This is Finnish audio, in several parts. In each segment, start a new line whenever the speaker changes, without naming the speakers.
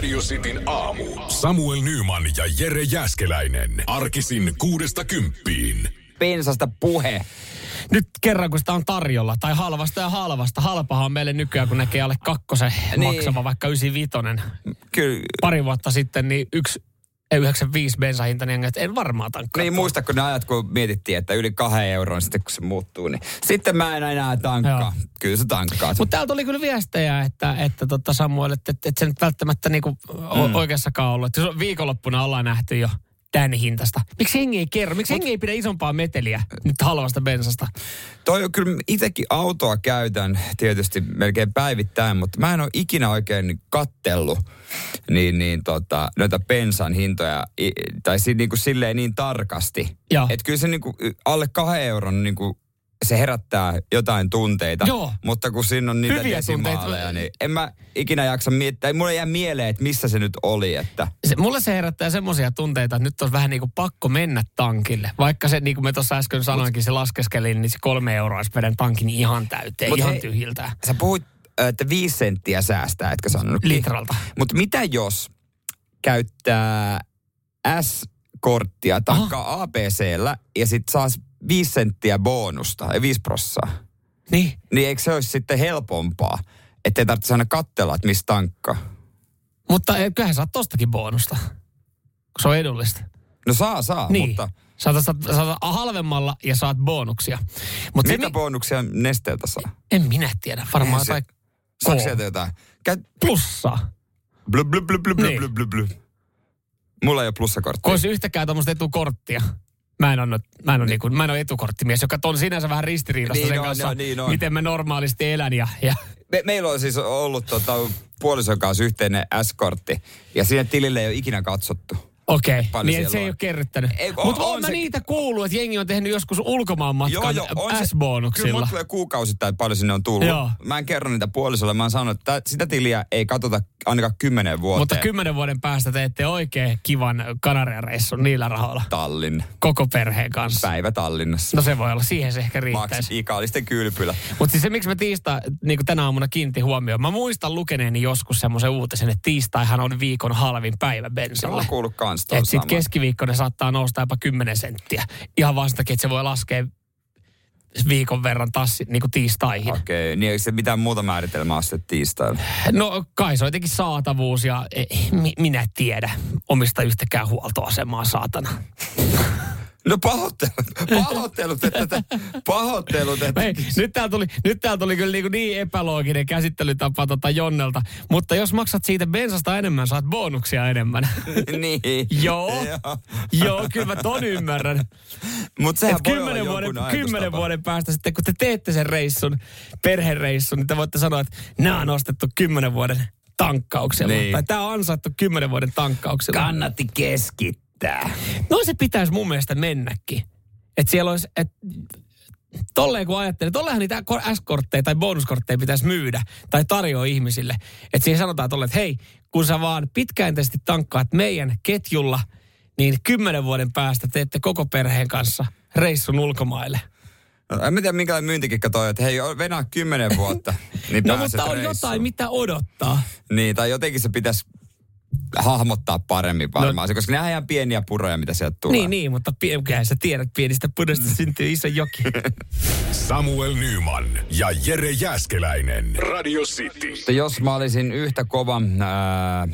Radio Cityn aamu. Samuel Nyman ja Jere Jäskeläinen. Arkisin kuudesta kymppiin.
Pensasta puhe.
Nyt kerran, kun sitä on tarjolla, tai halvasta ja halvasta. Halpahan on meille nykyään, kun näkee alle kakkosen
Niin.
maksava, vaikka 95.
Kyllä.
Pari vuotta sitten, niin yksi 95 bensahinta, niin että en varmaan tankkaa.
Niin muistatko ne ajat, kun mietittiin, että yli kahden euron sitten kun se muuttuu, niin sitten mä en enää tankkaa.
Joo.
Kyllä sä tankkaat.
Mutta täältä oli kyllä viestejä, että, että tota Samuel, että, että, että se nyt välttämättä niinku mm. oikeassakaan ollut. Että viikonloppuna ollaan nähty jo tämän hintasta. Miksi hengi ei kerro? Miksi hengi ei pidä isompaa meteliä nyt halvasta bensasta?
Toi on kyllä, itsekin autoa käytän tietysti melkein päivittäin, mutta mä en ole ikinä oikein kattellut niin, niin tota, noita bensan hintoja, tai si, niin kuin silleen niin tarkasti. Että kyllä se niin kuin, alle kahden euron niin kuin, se herättää jotain tunteita.
Joo.
Mutta kun siinä on niitä
Hyviä
desimaaleja,
tunteita.
niin en mä ikinä jaksa miettiä. Ei mulle jää mieleen, että missä se nyt oli. Että
Se, mulle se herättää semmoisia tunteita, että nyt on vähän niin kuin pakko mennä tankille. Vaikka se, niin kuin me tuossa äsken sanoinkin, se laskeskeli, niin se kolme euroa vedän tankin ihan täyteen,
Mut
ihan
hei-
tyhjiltä.
sä puhuit, että viisi senttiä säästää, etkö sanonut?
Litralta.
Mutta mitä jos käyttää S-korttia, tankkaa ABCllä ja sitten saa viisi senttiä bonusta, ei viisi prossaa.
Niin.
Niin eikö se olisi sitten helpompaa, ettei tarvitse aina katsella, että mistä tankkaa?
Mutta kyllähän saat tostakin bonusta, kun se on edullista.
No saa, saa,
Niin.
mutta
Saat, saat, saat halvemmalla ja saat bonuksia. Mut
mitä
mi-
bonuksia nesteeltä saa?
en minä tiedä, varmaan
Se-
jotain
Saako sieltä jotain? Käy,
plussaa.
blu, blu, blu, blu, blu,
Niin.
blu, blu, blu. Mulla ei ole plussakorttia.
Kun olisi yhtäkään tuommoista etukorttia. Mä en, ole, mä, en ole niinku, mä en ole etukorttimies, joka on sinänsä vähän ristiriidasta
Niin
sen
on,
kanssa,
joo, niin on.
miten mä normaalisti elän. Ja, ja
Me, meillä on siis ollut tota, puolison kanssa yhteinen S-kortti, ja siinä tilille ei ole ikinä katsottu.
Okei,
Paljon
niin se ei
on?
ole kerryttänyt.
On-
Mutta
on
oon mä
se-
niitä kuullut, että jengi on tehnyt joskus ulkomaan matkan
on se- Kyllä mulla
S-bonuksilla.
tulee kuukausittain paljon sinne on tullut.
Joo.
Mä en kerro niitä puolisolle. Mä oon sanonut, että sitä tiliä ei katsota ainakaan kymmenen vuoteen.
Mutta kymmenen vuoden päästä teette oikein kivan Kanariareissun niillä rahoilla.
Tallinn.
Koko perheen kanssa.
Päivä Tallinnassa.
No se voi olla, siihen se ehkä riittäisi.
Maksit ikaalisten kylpylä.
Mutta siis se, miksi mä tiistai, niin kuin tänä aamuna kiinnitin huomioon, mä muistan lukeneeni joskus semmoisen uutisen, että tiistaihan on viikon halvin päivä
Se
bensalle.
on kuullut kans tuon
Että sitten keskiviikkona saattaa nousta jopa 10 senttiä. Ihan vaan takia, että se voi laskea viikon verran taas niin kuin tiistaihin.
Okei, niin eikö se mitään muuta määritelmää ole sitten tiistaina?
No kai se on jotenkin saatavuus ja eh, mi, minä tiedä omista yhtäkään huoltoasemaa saatana.
No pahoittelut, pahoittelut, että, että pahoittelut, että...
Hei, nyt täällä tuli, nyt täällä tuli kyllä niin, niin epälooginen käsittelytapa tota Jonnelta. Mutta jos maksat siitä bensasta enemmän, saat bonuksia enemmän.
niin.
Joo. Joo, kyllä mä ton ymmärrän.
Mutta sehän
Et
voi olla
kymmenen vuoden, kymmenen vuoden päästä sitten, kun te teette sen reissun, perhereissun, niin te voitte sanoa, että nämä on ostettu kymmenen vuoden tankkauksella.
Niin.
Tai tämä on ansaittu kymmenen vuoden tankkauksella.
Kannatti keskittää.
No se pitäisi mun mielestä mennäkin. Että siellä olisi, että tolleen kun ajattelee, tollehan niitä S-kortteja tai bonuskortteja pitäisi myydä tai tarjoa ihmisille. Että siihen sanotaan tolle, että hei, kun sä vaan pitkäjänteisesti tankkaat meidän ketjulla, niin kymmenen vuoden päästä teette koko perheen kanssa reissun ulkomaille.
No, en tiedä minkälainen myyntikikka toi, että hei, venää kymmenen vuotta, niin
No mutta on
reissuun.
jotain, mitä odottaa.
Niin, tai jotenkin se pitäisi hahmottaa paremmin varmaan, no. koska nehän on ihan pieniä puroja, mitä sieltä tulee.
Niin, niin, mutta pie- kyllähän sä tiedät, pienistä pudosta syntyy iso joki.
Samuel Nyman ja Jere Jäskeläinen. Radio City.
Jos mä olisin yhtä kova ää,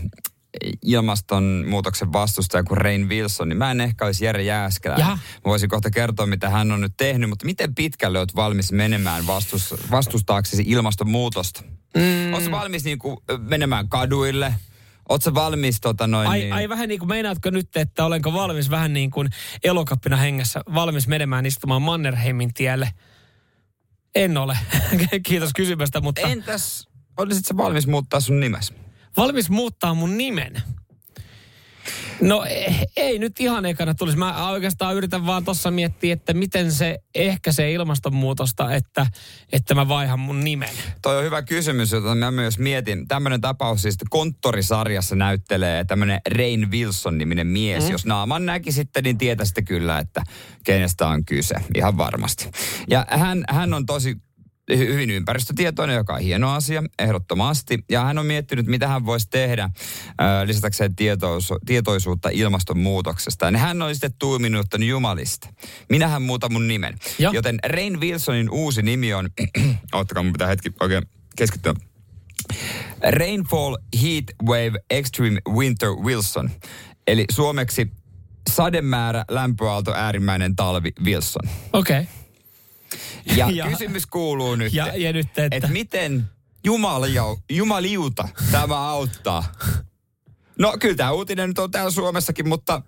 ilmastonmuutoksen vastustaja kuin Rain Wilson, niin mä en ehkä olisi Jere Jääskelä.
Jaha.
Mä voisin kohta kertoa, mitä hän on nyt tehnyt, mutta miten pitkälle olet valmis menemään vastus, vastustaaksesi ilmastonmuutosta? Mm. Oletko valmis niin kuin, menemään kaduille? Oletko valmis tota noin
Ai,
niin...
ai vähän niin kuin, meinaatko nyt, että olenko valmis vähän niin kuin elokappina hengessä, valmis menemään istumaan Mannerheimin tielle? En ole. Kiitos kysymästä, mutta
Entäs, olisitko valmis muuttaa sun nimes?
valmis muuttaa mun nimen. No ei, ei nyt ihan ekana tulisi. Mä oikeastaan yritän vaan tuossa miettiä, että miten se ehkäisee ilmastonmuutosta, että, että mä vaihan mun nimen.
Toi on hyvä kysymys, jota mä myös mietin. Tämmöinen tapaus siis konttorisarjassa näyttelee tämmöinen Rain Wilson-niminen mies. Mm. Jos naaman näki sitten, niin tietäisitte kyllä, että kenestä on kyse. Ihan varmasti. Ja hän, hän on tosi hyvin ympäristötietoinen, joka on hieno asia, ehdottomasti. Ja hän on miettinyt, mitä hän voisi tehdä ää, lisätäkseen tietoisu- tietoisuutta ilmastonmuutoksesta. Ja hän on sitten tuuminut, että jumalista. Minähän muuta mun nimen.
Ja.
Joten Rain Wilsonin uusi nimi on, ottakaa mun pitää hetki oikein keskittyä. Rainfall Heat Wave Extreme Winter Wilson. Eli suomeksi sademäärä, lämpöaalto, äärimmäinen talvi Wilson.
Okei. Okay.
Ja,
Ja-
kysymys kuuluu nyt,
Ja, ja nyt, että...
että miten jumalia, jumaliuta tämä auttaa? No kyllä tämä uutinen nyt on täällä Suomessakin, mutta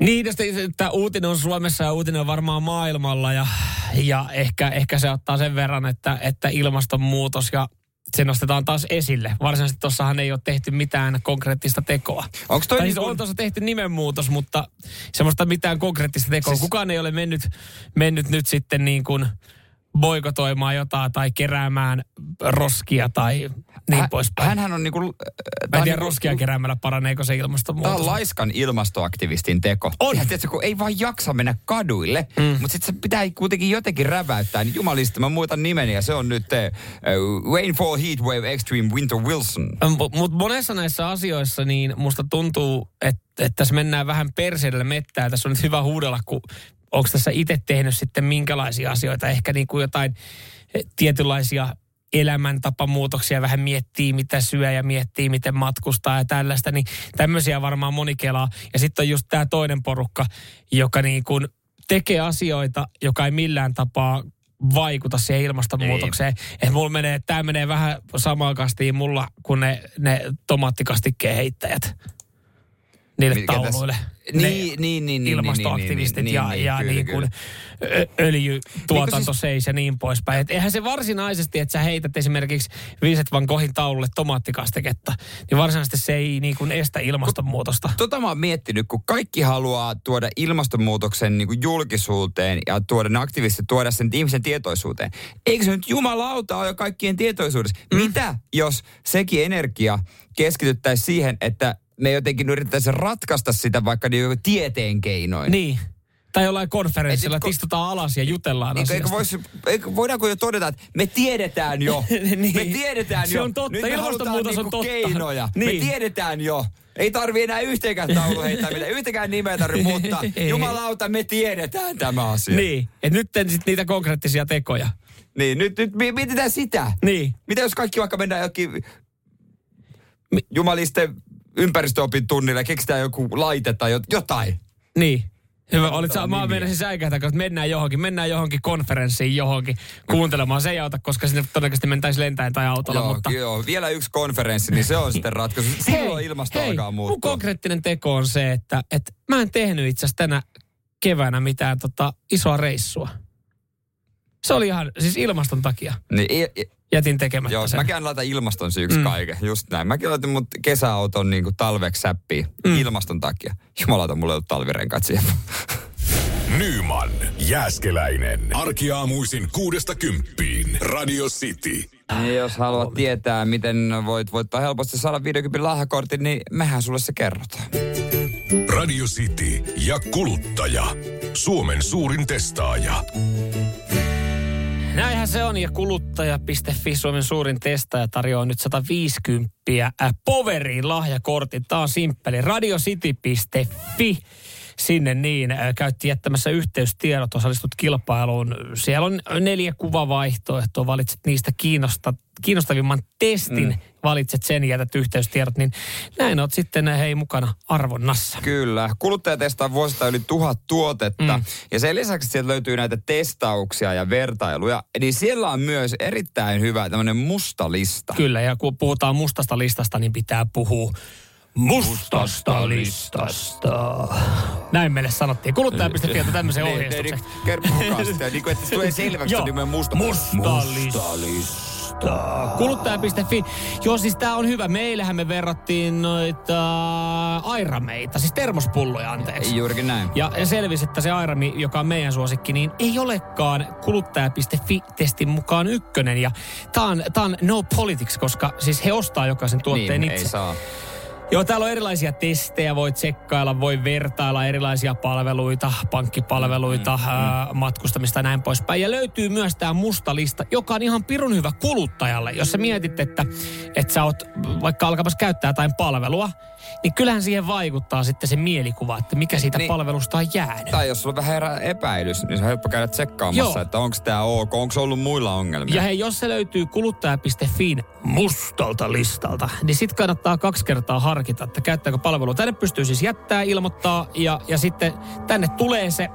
Niin, että uutinen on Suomessa ja uutinen on varmaan maailmalla ja, ja ehkä, ehkä se ottaa sen verran, että, että ilmastonmuutos ja se nostetaan taas esille. Varsinaisesti tuossahan ei ole tehty mitään konkreettista tekoa.
onko toi
Tai
niin
siis
kuin,
on tuossa tehty nimenmuutos, mutta semmoista mitään konkreettista tekoa.
Siis-
Siis... Kukaan ei ole mennyt, mennyt nyt sitten niin kuin boikotoimaan jotain tai keräämään roskia tai niin
hä-
poispäin.
Hänhän on niinku...
Mä
tää
en tiedä,
niinku-
roskia keräämällä paraneeko se
Tämä
ilmastonmuutos.
on laiskan ilmastoaktivistin teko.
On.
Ja tiedätkö, kun ei vaan jaksa mennä kaduille, mm. mutta sitten se pitää kuitenkin jotenkin räväyttää. Niin jumalista, mä muutan nimeni ja se on nyt uh, Rainfall Heatwave Extreme Winter Wilson.
Mutta monessa näissä asioissa niin musta tuntuu, että, että tässä mennään vähän perseidellä mettää. Tässä on nyt hyvä huudella, kun onko tässä itse tehnyt sitten minkälaisia asioita. Ehkä niin kuin jotain eh, tietynlaisia elämäntapamuutoksia, vähän miettii mitä syö ja miettii miten matkustaa ja tällaista, niin tämmöisiä varmaan moni kelaa. Ja sitten on just tämä toinen porukka, joka niin kuin tekee asioita, joka ei millään tapaa vaikuta siihen ilmastonmuutokseen. Että mulla menee, tämä menee vähän samaan kastiin mulla kuin ne, ne tomaattikastikkeiden heittäjät niille
Mikä tässä-
tauluille.
Niin,
Ne
niin, niin, niin,
ilmastoaktivistit
niin,
ja,
niin,
ja
kyllä,
niin kuin
kyllä.
öljytuotanto
Niin kuin
seis ja niin poispäin. Et eihän se varsinaisesti, että sä heität esimerkiksi Vincent van Goghin taululle tomaattikastiketta, niin varsinaisesti se ei niin kuin estä ilmastonmuutosta.
Tota mä oon miettinyt, kun kaikki haluaa tuoda ilmastonmuutoksen niin kuin julkisuuteen ja tuoda ne aktivistit, tuoda sen ihmisen tietoisuuteen. Eikö se nyt jumalauta ole jo kaikkien tietoisuudessa? Mm. Mitä jos sekin energia keskityttäisiin siihen, että me jotenkin yrittäisiin ratkaista sitä vaikka niin tieteen keinoin?
Niin. Tai jollain konferenssilla,
Et
että istutaan alas ja jutellaan
Eikö, eikö
asiasta.
vois, eikö, voidaanko jo todeta, että me tiedetään jo.
Niin.
Me tiedetään
Se
jo.
on totta.
Nyt me
Ilmastonmuutos on
niinku
totta.
keinoja.
Niin.
Me tiedetään jo. Ei tarvi enää yhteenkään taulu heittää mitään. Yhtäkään nimeä tarvi muuttaa. Jumalauta, me tiedetään tämä asia.
Niin. Et nyt sitten niitä konkreettisia tekoja.
Niin, nyt, nyt mi- mietitään sitä.
Niin.
Mitä jos kaikki vaikka mennään jokin jumalisten ympäristöopin tunnille ja keksitään joku laite tai jot- jotain.
Niin. Hyvä, olit sä, mä
nimiä.
meinasin säikähtää, että mennään johonkin, mennään johonkin konferenssiin johonkin kuuntelemaan. Se ei auta, koska sinne todennäköisesti mentäisiin lentäen tai autolla,
Joo,
mutta...
joo, vielä yksi konferenssi, niin se on sitten ratkaisu. Silloin ilmasto
hei,
alkaa
mun
muuttua.
konkreettinen teko on se, että, että mä en tehnyt itse asiassa tänä keväänä mitään tota, isoa reissua. Se oli ihan, siis ilmaston takia
Niin,
jätin tekemättä
Joo,
sen.
mäkin laitan ilmaston syyksi mm. kaiken, just näin. Mäkin laitan mut kesäauton niin kuin talveksi säppiin mm. ilmaston takia. Jumalauta, mulla ei ollut talvirenkaat siihen.
Nyman, Jääskeläinen. Arkiaamuisin kuudesta kymppiin. Radio City.
Ja jos haluat tietää, miten voit voittaa helposti saada 50 lahjakortin, niin mehän sulle se kerrotaan.
Radio City ja kuluttaja. Suomen suurin testaaja.
Näinhän se on ja kuluttaja.fi Suomen suurin testaaja tarjoaa nyt 150 äh, Poveriin lahjakortin. Tämä on simppeli. Radiocity.fi sinne niin. Käytti jättämässä yhteystiedot, osallistut kilpailuun. Siellä on neljä kuvavaihtoehtoa. Valitset niistä kiinnosta, kiinnostavimman testin. Mm. Valitset sen, jätät yhteystiedot, niin näin oot sitten hei mukana arvonnassa.
Kyllä. Kuluttaja testaa vuosittain yli tuhat tuotetta. Mm. Ja sen lisäksi sieltä löytyy näitä testauksia ja vertailuja. Niin siellä on myös erittäin hyvä tämmöinen musta lista.
Kyllä, ja kun puhutaan mustasta listasta, niin pitää puhua mustasta listasta. Näin meille sanottiin. Kuluttaja.fi on tämmöisen ohjeistuksen.
Kerro mukaan sitä, niin kuin, että se tulee selväksi,
Joo.
että nimen musta.
Musta lista. mustaa. Kuluttaja.fi. Joo, siis tää on hyvä. Meillähän me verrattiin noita airameita, siis termospulloja anteeksi.
Juurikin näin.
Ja, ja selvisi, että se airami, joka on meidän suosikki, niin ei olekaan kuluttaja.fi-testin mukaan ykkönen. Ja tää on, tää on no politics, koska siis he ostaa jokaisen tuotteen
niin,
itse.
ei saa.
Joo, täällä on erilaisia testejä, voi tsekkailla, voi vertailla erilaisia palveluita, pankkipalveluita, mm, ää, matkustamista ja näin poispäin. Ja löytyy myös tämä musta lista, joka on ihan pirun hyvä kuluttajalle. Jos sä mietit, että, että sä oot vaikka alkamassa käyttää jotain palvelua, niin kyllähän siihen vaikuttaa sitten se mielikuva, että mikä siitä
Niin.
palvelusta on jäänyt.
Tai jos sulla vähän herää epäilys, niin se on helppo käydä tsekkaamassa,
Joo.
että onko tämä ok, onko se ollut muilla ongelmia.
Ja hei, jos se löytyy kuluttaja.fiin mustalta listalta, niin sit kannattaa kaksi kertaa harkita, että käyttääkö palvelua. Tänne pystyy siis jättää, ilmoittaa ja, ja sitten tänne tulee se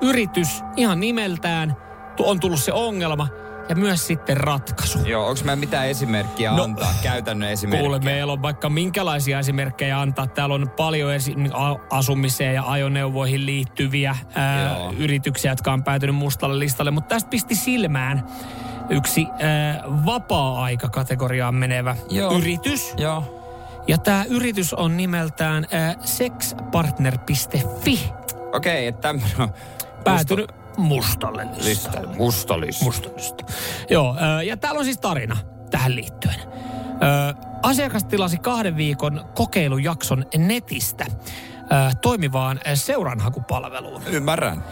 yritys ihan nimeltään, on tullut se ongelma ja myös sitten ratkaisu.
Joo, onko meillä mitään esimerkkiä
No,
antaa, käytännön esimerkkiä?
Kuule, meillä on vaikka minkälaisia esimerkkejä antaa. Täällä on paljon esi- asumiseen ja ajoneuvoihin liittyviä ää,
Joo.
yrityksiä, jotka on päätynyt mustalle listalle. Mutta tästä pisti silmään yksi ää, vapaa-aikakategoriaan menevä
Joo.
yritys.
Joo.
Ja tämä yritys on nimeltään ää, sexpartner.fi.
Okei, että tämmöinen on
Päätynyt mustalle
lista.
listalle.
Musta lista.
Mustallista. Joo, ja täällä on siis tarina tähän liittyen. Asiakas tilasi kahden viikon kokeilujakson netistä toimivaan seuranhakupalveluun.
Ymmärrän.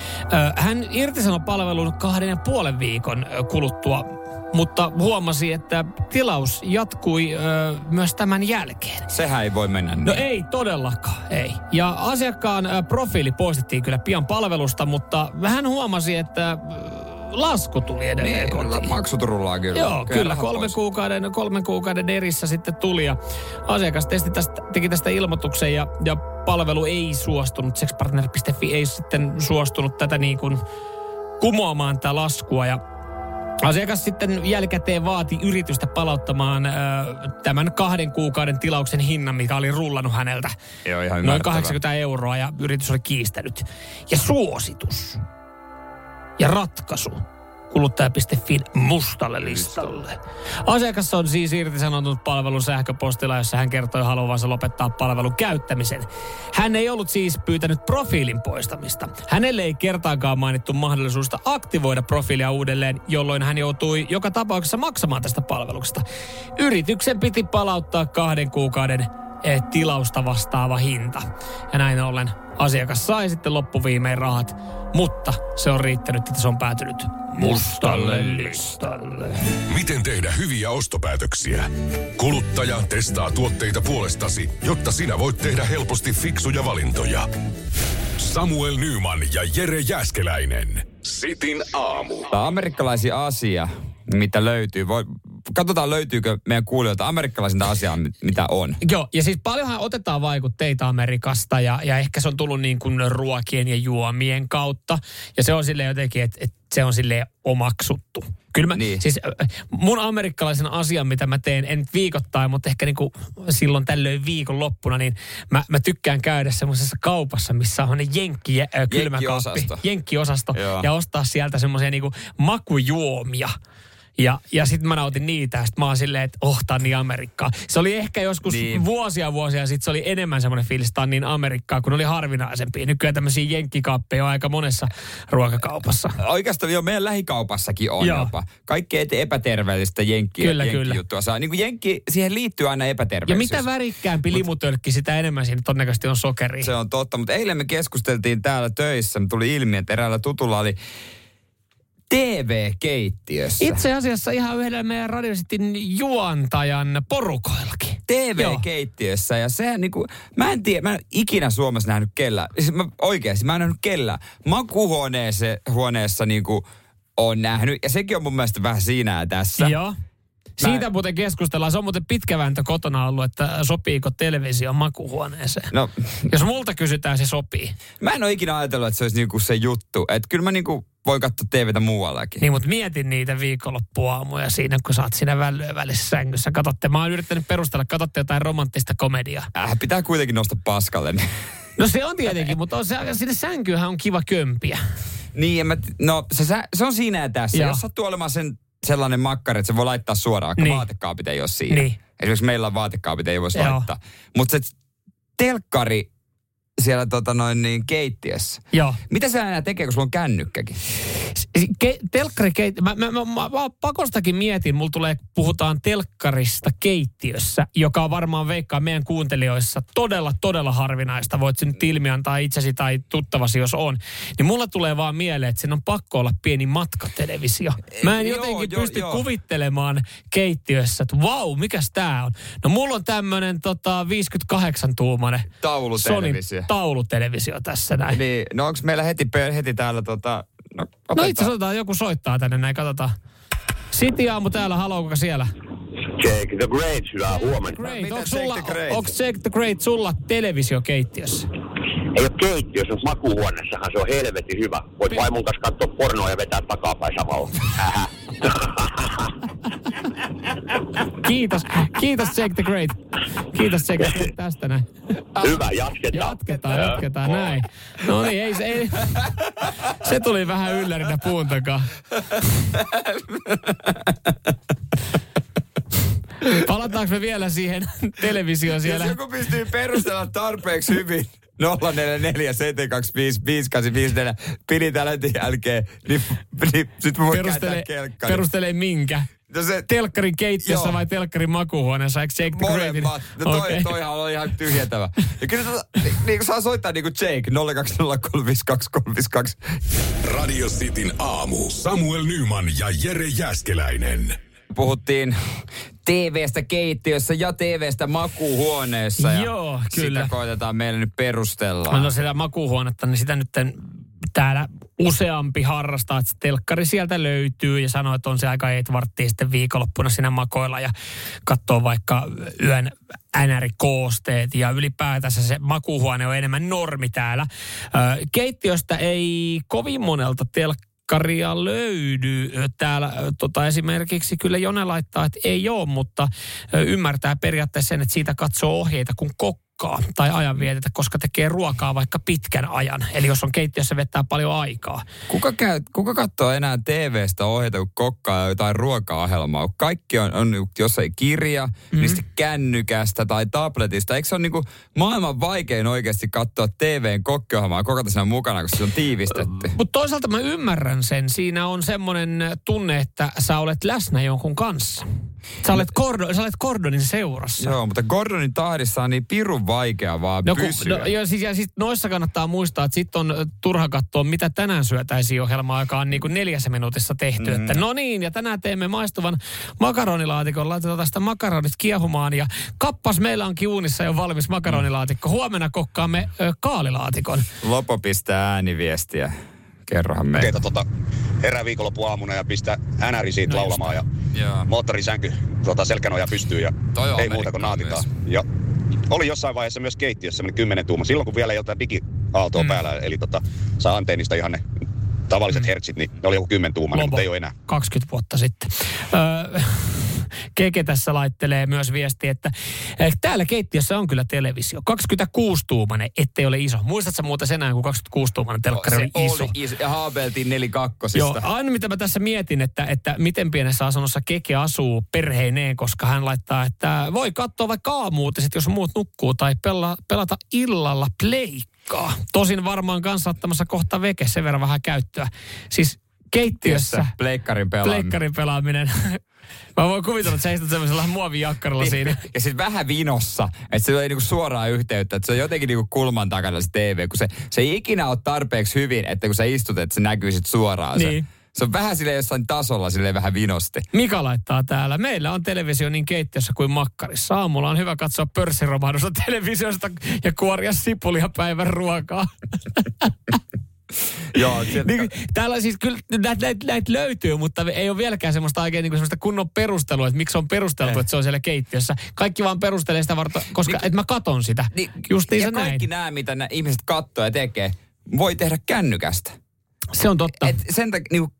Hän irtisanoi palvelun kahden ja puolen viikon kuluttua, mutta huomasi, että tilaus jatkui myös tämän jälkeen.
Sehän ei voi mennä niin.
No ei todellakaan, ei. Ja asiakkaan profiili poistettiin kyllä pian palvelusta, mutta hän huomasi, että lasku tuli edelleen
Niin,
kotiin.
maksut rullaa kyllä.
Joo, kyllä.
raha
Kolme
pois.
kuukauden, kolmen kuukauden erissä sitten tuli ja asiakas testi tästä, teki tästä ilmoituksen ja, ja palvelu ei suostunut, sexpartner.fi ei sitten suostunut tätä niin kuin kumoamaan tätä laskua ja Asiakas sitten jälkikäteen vaati yritystä palauttamaan ö, tämän kahden kuukauden tilauksen hinnan, mikä oli rullannut häneltä.
Joo, ihan
Noin
ymmärrettävää.
80 euroa ja yritys oli kiistänyt. Ja suositus ja ratkaisu kuluttaja.fin mustalle listalle. Asiakas on siis irtisanonut palvelun sähköpostilla, jossa hän kertoi haluavansa lopettaa palvelun käyttämisen. Hän ei ollut siis pyytänyt profiilin poistamista. Hänelle ei kertaakaan mainittu mahdollisuutta aktivoida profiilia uudelleen, jolloin hän joutui joka tapauksessa maksamaan tästä palveluksesta. Yrityksen piti palauttaa kahden kuukauden eh, tilausta vastaava hinta. Ja näin ollen asiakas sai sitten loppuviimein rahat, mutta se on riittänyt, että se on päätynyt mustalle listalle.
Miten tehdä hyviä ostopäätöksiä? Kuluttaja testaa tuotteita puolestasi, jotta sinä voit tehdä helposti fiksuja valintoja. Samuel Nyman ja Jere Jäskeläinen. Sitin aamu.
Tämä on amerikkalaisia asia, mitä löytyy. Voi, katsotaan löytyykö meidän kuulijoilta amerikkalaisinta asiaa, mit- mitä on.
Joo, ja siis paljonhan otetaan vaikutteita Amerikasta ja, ja ehkä se on tullut niin kuin ruokien ja juomien kautta. Ja se on sille jotenkin, että, että se on sille omaksuttu. Kyllä mä,
Niin.
siis mun amerikkalaisen asian, mitä mä teen, en nyt viikoittain, mutta ehkä niin kuin silloin tällöin viikon loppuna, niin mä, mä tykkään käydä semmoisessa kaupassa, missä on ne jenkki, äh, kylmäkaappi,
Jenkkiosasto.
jenkkiosasto,
Joo.
ja ostaa sieltä semmoisia niin makujuomia. Ja, ja sitten mä nautin niitä, ja sitten mä oon silleen, että oh, on niin Amerikkaa. Se oli ehkä joskus
Niin.
vuosia vuosia sitten se oli enemmän semmoinen fiilis, niin Amerikkaa, kun oli harvinaisempia. Nykyään tämmöisiä jenkkikaappeja on aika monessa ruokakaupassa.
Oikeastaan jo meidän lähikaupassakin on
Joo.
jopa. Kaikkea epäterveellistä jenkkiä,
Kyllä, kyllä.
jenkkijuttua saa. Niin kuin jenkki, siihen liittyy aina
Ja
epäterveellisyys.
mitä värikkäämpi limutölkki, sitä enemmän siinä todennäköisesti on sokeria.
Se on totta, mutta eilen me keskusteltiin täällä töissä, tuli ilmi, että eräällä tutulla oli TV-keittiössä.
Itse asiassa ihan yhdellä meidän radiositin juontajan porukoillakin.
TV-keittiössä ja sehän niinku, mä en tiedä, mä en ikinä Suomessa nähnyt kellä, siis mä, oikeasti mä en nähnyt kellä. Makuhuoneessa huoneessa niinku on nähnyt ja sekin on mun mielestä vähän siinä tässä.
Joo. Siitä muuten keskustellaan. Se on muuten pitkä vääntö kotona ollut, että sopiiko televisio makuhuoneeseen.
No,
Jos multa kysytään, se sopii.
mä en ole ikinä ajatellut, että se olisi niinku se juttu. Että kyllä mä niinku voin katsoa TVtä muuallakin.
Niin, mutta mietin niitä viikonloppuaamuja siinä, kun sä oot siinä välyön välissä sängyssä. Katotte, mä oon yrittänyt perustella, katsotte jotain romanttista komediaa.
Äh, pitää kuitenkin nostaa paskalle.
No se on tietenkin, mutta on se, sinne sänkyynhän on kiva kömpiä.
niin, mä, no se, se on siinä ja tässä.
Joo.
Jos sattuu olemaan sen sellainen makkari, että se voi laittaa suoraan, kun
Niin.
vaatekaapit ei ole siinä.
Niin.
Esimerkiksi meillä on vaatekaapit, ei voisi
Joo.
laittaa. Mutta se telkkari siellä tota noin niin keittiössä.
Joo.
Mitä se enää tekee, kun sulla on kännykkäkin?
Ke, telkkari keit, mä, mä, mä, mä, mä pakostakin mietin, mulla tulee, puhutaan telkkarista keittiössä, joka on varmaan veikkaa meidän kuuntelijoissa todella, todella harvinaista. Voit sen nyt ilmi antaa itsesi tai tuttavasi, jos on. Niin mulla tulee vaan mieleen, että sen on pakko olla pieni matkatelevisio. Mä en
Joo,
jotenkin
joo,
pysty
joo.
kuvittelemaan keittiössä, että vau, mikäs tää on. No mulla on tämmönen tota, 58-tuumainen
Taulutelevisio.
Taulutelevisio tässä näin.
Niin, no onko meillä heti, heti täällä tota... No,
No itse asiassa joku soittaa tänne näin, katsotaan. City aamu täällä, haloo, kuka siellä?
Jake the Great, hyvää huomenta.
Great, onko sulla,
the Great?
onko Jake the Great sulla televisiokeittiössä?
Ei ole keittiössä, mutta makuuhuoneessahan se on helvetin hyvä. Voit vaimon kanssa katsoa pornoa ja vetää takapäin samalla.
Kiitos, kiitos Jake the Great. Kiitos Jake the Great tästä näin.
hyvä, jatketaan.
Jatketaan, jatketaan näin. No niin, ei se, ei. Se tuli vähän yllärinä puun takaa. Palataanko me vielä siihen televisioon siellä?
Jos joku pystyy perustella tarpeeksi hyvin 044 725 5854 pidi tällä jälkeen, niin, niin sit mä voin kelkkari.
perustelee minkä?
No se,
Telkkarin keittiössä
Joo.
vai telkkarin makuuhuoneessa? Eikö Jake the Great?
No toi,
Okei.
toihan on ihan tyhjentävä. Ja kyllä tota, niin, niin kuin saa soittaa niin kuin Jake 020352352.
Radio Cityn aamu. Samuel Nyman ja Jere Jäskeläinen.
Puhuttiin TV-stä keittiössä ja TV-stä makuuhuoneessa. Ja
Joo, kyllä.
Sitä koitetaan meille nyt perustella.
No sitä makuuhuonetta, niin sitä nyt täällä useampi harrastaa, että se telkkari sieltä löytyy ja sanoo, että on se aika eitvarttia sitten viikonloppuna siinä makoilla ja katsoo vaikka yön NR-koosteet ja ylipäätänsä se makuuhuone on enemmän normi täällä. Keittiöstä ei kovin monelta telkkaria löydy. Täällä tota, esimerkiksi kyllä Jone laittaa, että ei ole, mutta ymmärtää periaatteessa sen, että siitä katsoo ohjeita, kun kokkaa tai ajanvietetä, koska tekee ruokaa vaikka pitkän ajan. Eli jos on keittiössä vettää paljon aikaa.
Kuka, käy, kuka katsoo enää TV-stä ohjeita, kun kokkaa jotain ruoka-ohjelmaa? Kaikki on, on jossain kirja,
Mhm.
mm-hmm. niistä kännykästä tai tabletista. Eikö se ole niinku maailman vaikein oikeasti katsoa TVn kokkiohjelmaa kokata siinä mukana, kun se on tiivistetty?
Mutta toisaalta mä ymmärrän sen. Siinä on semmoinen tunne, että sä olet läsnä jonkun kanssa. Sä olet, kordo, sä olet kordonin seurassa.
Joo, mutta Gordonin tahdissa on niin pirun vaikea vaan
No, kun,
pysyä.
no, ja, siis, ja siis noissa kannattaa muistaa, että sitten on turha katsoa, mitä tänään syötäisiin ohjelmaa, joka on niin kuin neljässä minuutissa tehty. Mm. Että no niin, ja tänään teemme maistuvan makaronilaatikon. Laitetaan tästä makaronit kiehumaan ja kappas, meillä onkin uunissa jo valmis makaronilaatikko. Huomenna kokkaamme ö, kaalilaatikon.
Lopo pistää ääniviestiä. Kerrohan meille.
Keitä tota, herää viikonloppu aamuna ja pistää NRI siitä
No
laulamaan ja
Joo.
moottorisänky tota, selkänoja pystyy ja
Toi
ei muuta kuin naatitaan. Ja oli jossain vaiheessa myös keittiössä semmoinen 10 tuuma, silloin kun vielä ei ole digiaaltoa mm. päällä, eli tota, saa antennista ihan ne tavalliset mm. hertsit, niin ne oli joku 10 tuuma, mutta ei ole enää.
20 vuotta sitten. Öö, Keke tässä laittelee myös viesti, että eh, täällä keittiössä on kyllä televisio. 26-tuumainen, ettei ole iso. Muistatko muuten sen ajan, kun 26-tuumainen telkkari
se
oli iso?
oli iso. Ja haapeltiin nelikakkosista.
Joo, aina mitä mä tässä mietin, että, että miten pienessä asunnossa Keke asuu perheineen, koska hän laittaa, että voi katsoa vaikka aamuutiset, jos muut nukkuu, tai pela, pelata illalla pleikkaa. Tosin varmaan kanssa ottamassa kohta veke, sen verran vähän käyttöä. Siis keittiössä
Pleikkarin pelaaminen.
pleikkarin pelaaminen. Mä voin kuvitella, että sä istut semmoisella muovijakkaralla siinä.
Ja sitten vähän vinossa, että se ei niinku suoraan yhteyttä, että se on jotenkin niinku kulman takana se TV, kun se, se ei ikinä ole tarpeeksi hyvin, että kun sä istut, että se näkyy sit suoraan.
Niin.
Se, se on vähän sille jossain tasolla, sille vähän vinosti.
Mika laittaa täällä. Meillä on televisio niin keittiössä kuin makkarissa. Aamulla on hyvä katsoa pörssiromahdusta televisiosta ja kuoria sipulia päivän ruokaa.
Joo, sieltä,
Niin, täällä siis kyllä näitä näit, näit löytyy, mutta ei ole vieläkään semmoista oikein niin semmoista kunnon perustelua, että miksi on perusteltu,
Eh.
että se on siellä keittiössä. Kaikki vaan perustelee sitä varten, koska
Niin-
että mä katon sitä.
niin,
Just niin
ja
se näin.
kaikki nämä, mitä nämä ihmiset katsoo ja tekee, voi tehdä kännykästä.
Se on totta.
Et sen tak, niinku,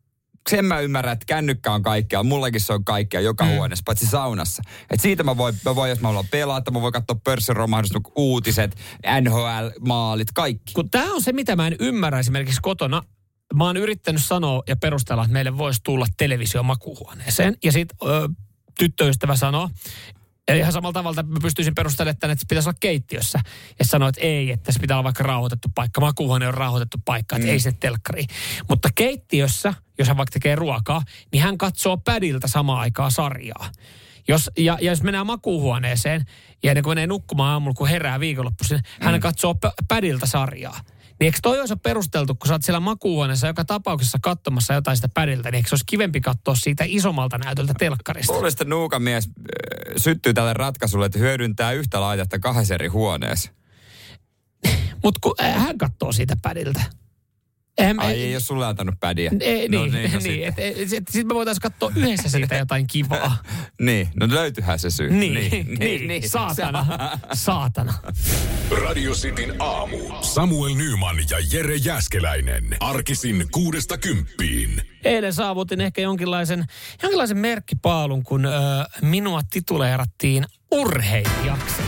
sen mä ymmärrän, että kännykkä on kaikkea. Mullakin se on kaikkea joka mm. huoneessa, paitsi saunassa. Et siitä mä voin, mä voin, jos mä haluan pelata, mä voin katsoa pörssiromahdus, uutiset, NHL-maalit, kaikki.
kun tämä on se, mitä mä en ymmärrä esimerkiksi kotona. mä oon yrittänyt sanoa ja perustella, että meille voisi tulla televisio makuuhuoneeseen. Ja sitten tyttöystävä sanoo, ja ihan samalla tavalla että mä pystyisin perustelemaan tänne, että se pitäisi olla keittiössä. Ja sanoi, että ei, että se pitää olla vaikka rauhoitettu paikka. Makuuhuone on rauhoitettu paikka, että mm. ei se telkkari. Mutta keittiössä, jos hän vaikka tekee ruokaa, niin hän katsoo pädiltä samaan aikaan sarjaa. Jos, ja, ja jos mennään makuuhuoneeseen ja ennen kuin menee nukkumaan aamulla, kun herää viikonloppuisin, mm. hän katsoo p- pädiltä sarjaa. Niin eikö toi olisi perusteltu, kun sä oot siellä makuuhuoneessa joka tapauksessa katsomassa jotain sitä pädiltä, niin eikö se olisi kivempi katsoa siitä isommalta näytöltä telkkarista?
Että nuukamies äh, syttyy tälle ratkaisulle, että hyödyntää yhtä laitetta kahdessa eri huoneessa.
Mutta kun äh, hän katsoo siitä pädiltä.
Eihän, Ai ei, ei ole sulle antanut pädiä.
Ei, no, niin, niin, no niin et, et, et, sitten me voitaisiin katsoa yhdessä siitä jotain kivaa.
niin, no löytyyhän se syy.
Niin, niin, niin, niin, niin. saatana, saatana.
Radio Cityn aamu. Samuel Nyman ja Jere Jäskeläinen. Arkisin kuudesta kymppiin.
Eilen saavutin ehkä jonkinlaisen, jonkinlaisen merkkipaalun, kun ö, minua tituleerattiin urheilijaksi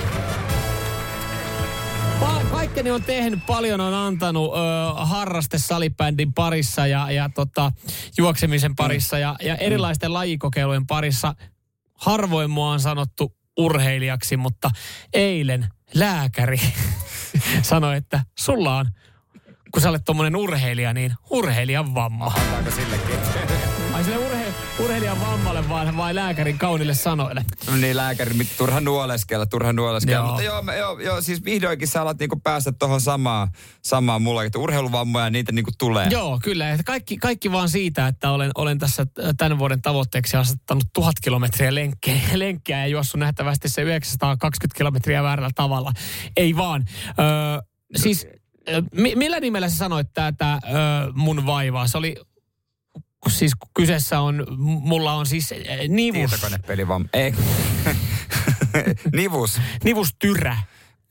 kaikkeni on tehnyt, paljon on antanut ö, harraste salibändin parissa ja, ja tota, juoksemisen parissa ja, ja erilaisten lajikokeilujen parissa. Harvoin mua on sanottu urheilijaksi, mutta eilen lääkäri sanoi, että sulla on, kun sä olet tuommoinen urheilija, niin urheilijan vamma.
Antaako sillekin?
Urheilijan vammalle vai, vai lääkärin kaunille sanoille?
Niin lääkäri, turha nuoleskella, turha nuoleskella. Joo. Mutta joo, mä, joo, joo, siis vihdoinkin sä alat niinku päästä tuohon samaan, samaan mulle, että urheiluvammoja niitä niinku tulee.
Joo, kyllä. Että kaikki, kaikki vaan siitä, että olen, olen tässä tämän vuoden tavoitteeksi asettanut tuhat kilometriä lenkkiä, lenkkiä ja juossut nähtävästi se 920 kilometriä väärällä tavalla. Ei vaan. Öö, siis millä nimellä sä sanoit tätä mun vaivaa? Se oli siis kyseessä on, mulla on siis eh, nivus.
Tietokonepeli vaan, ei. nivus.
Nivustyrä.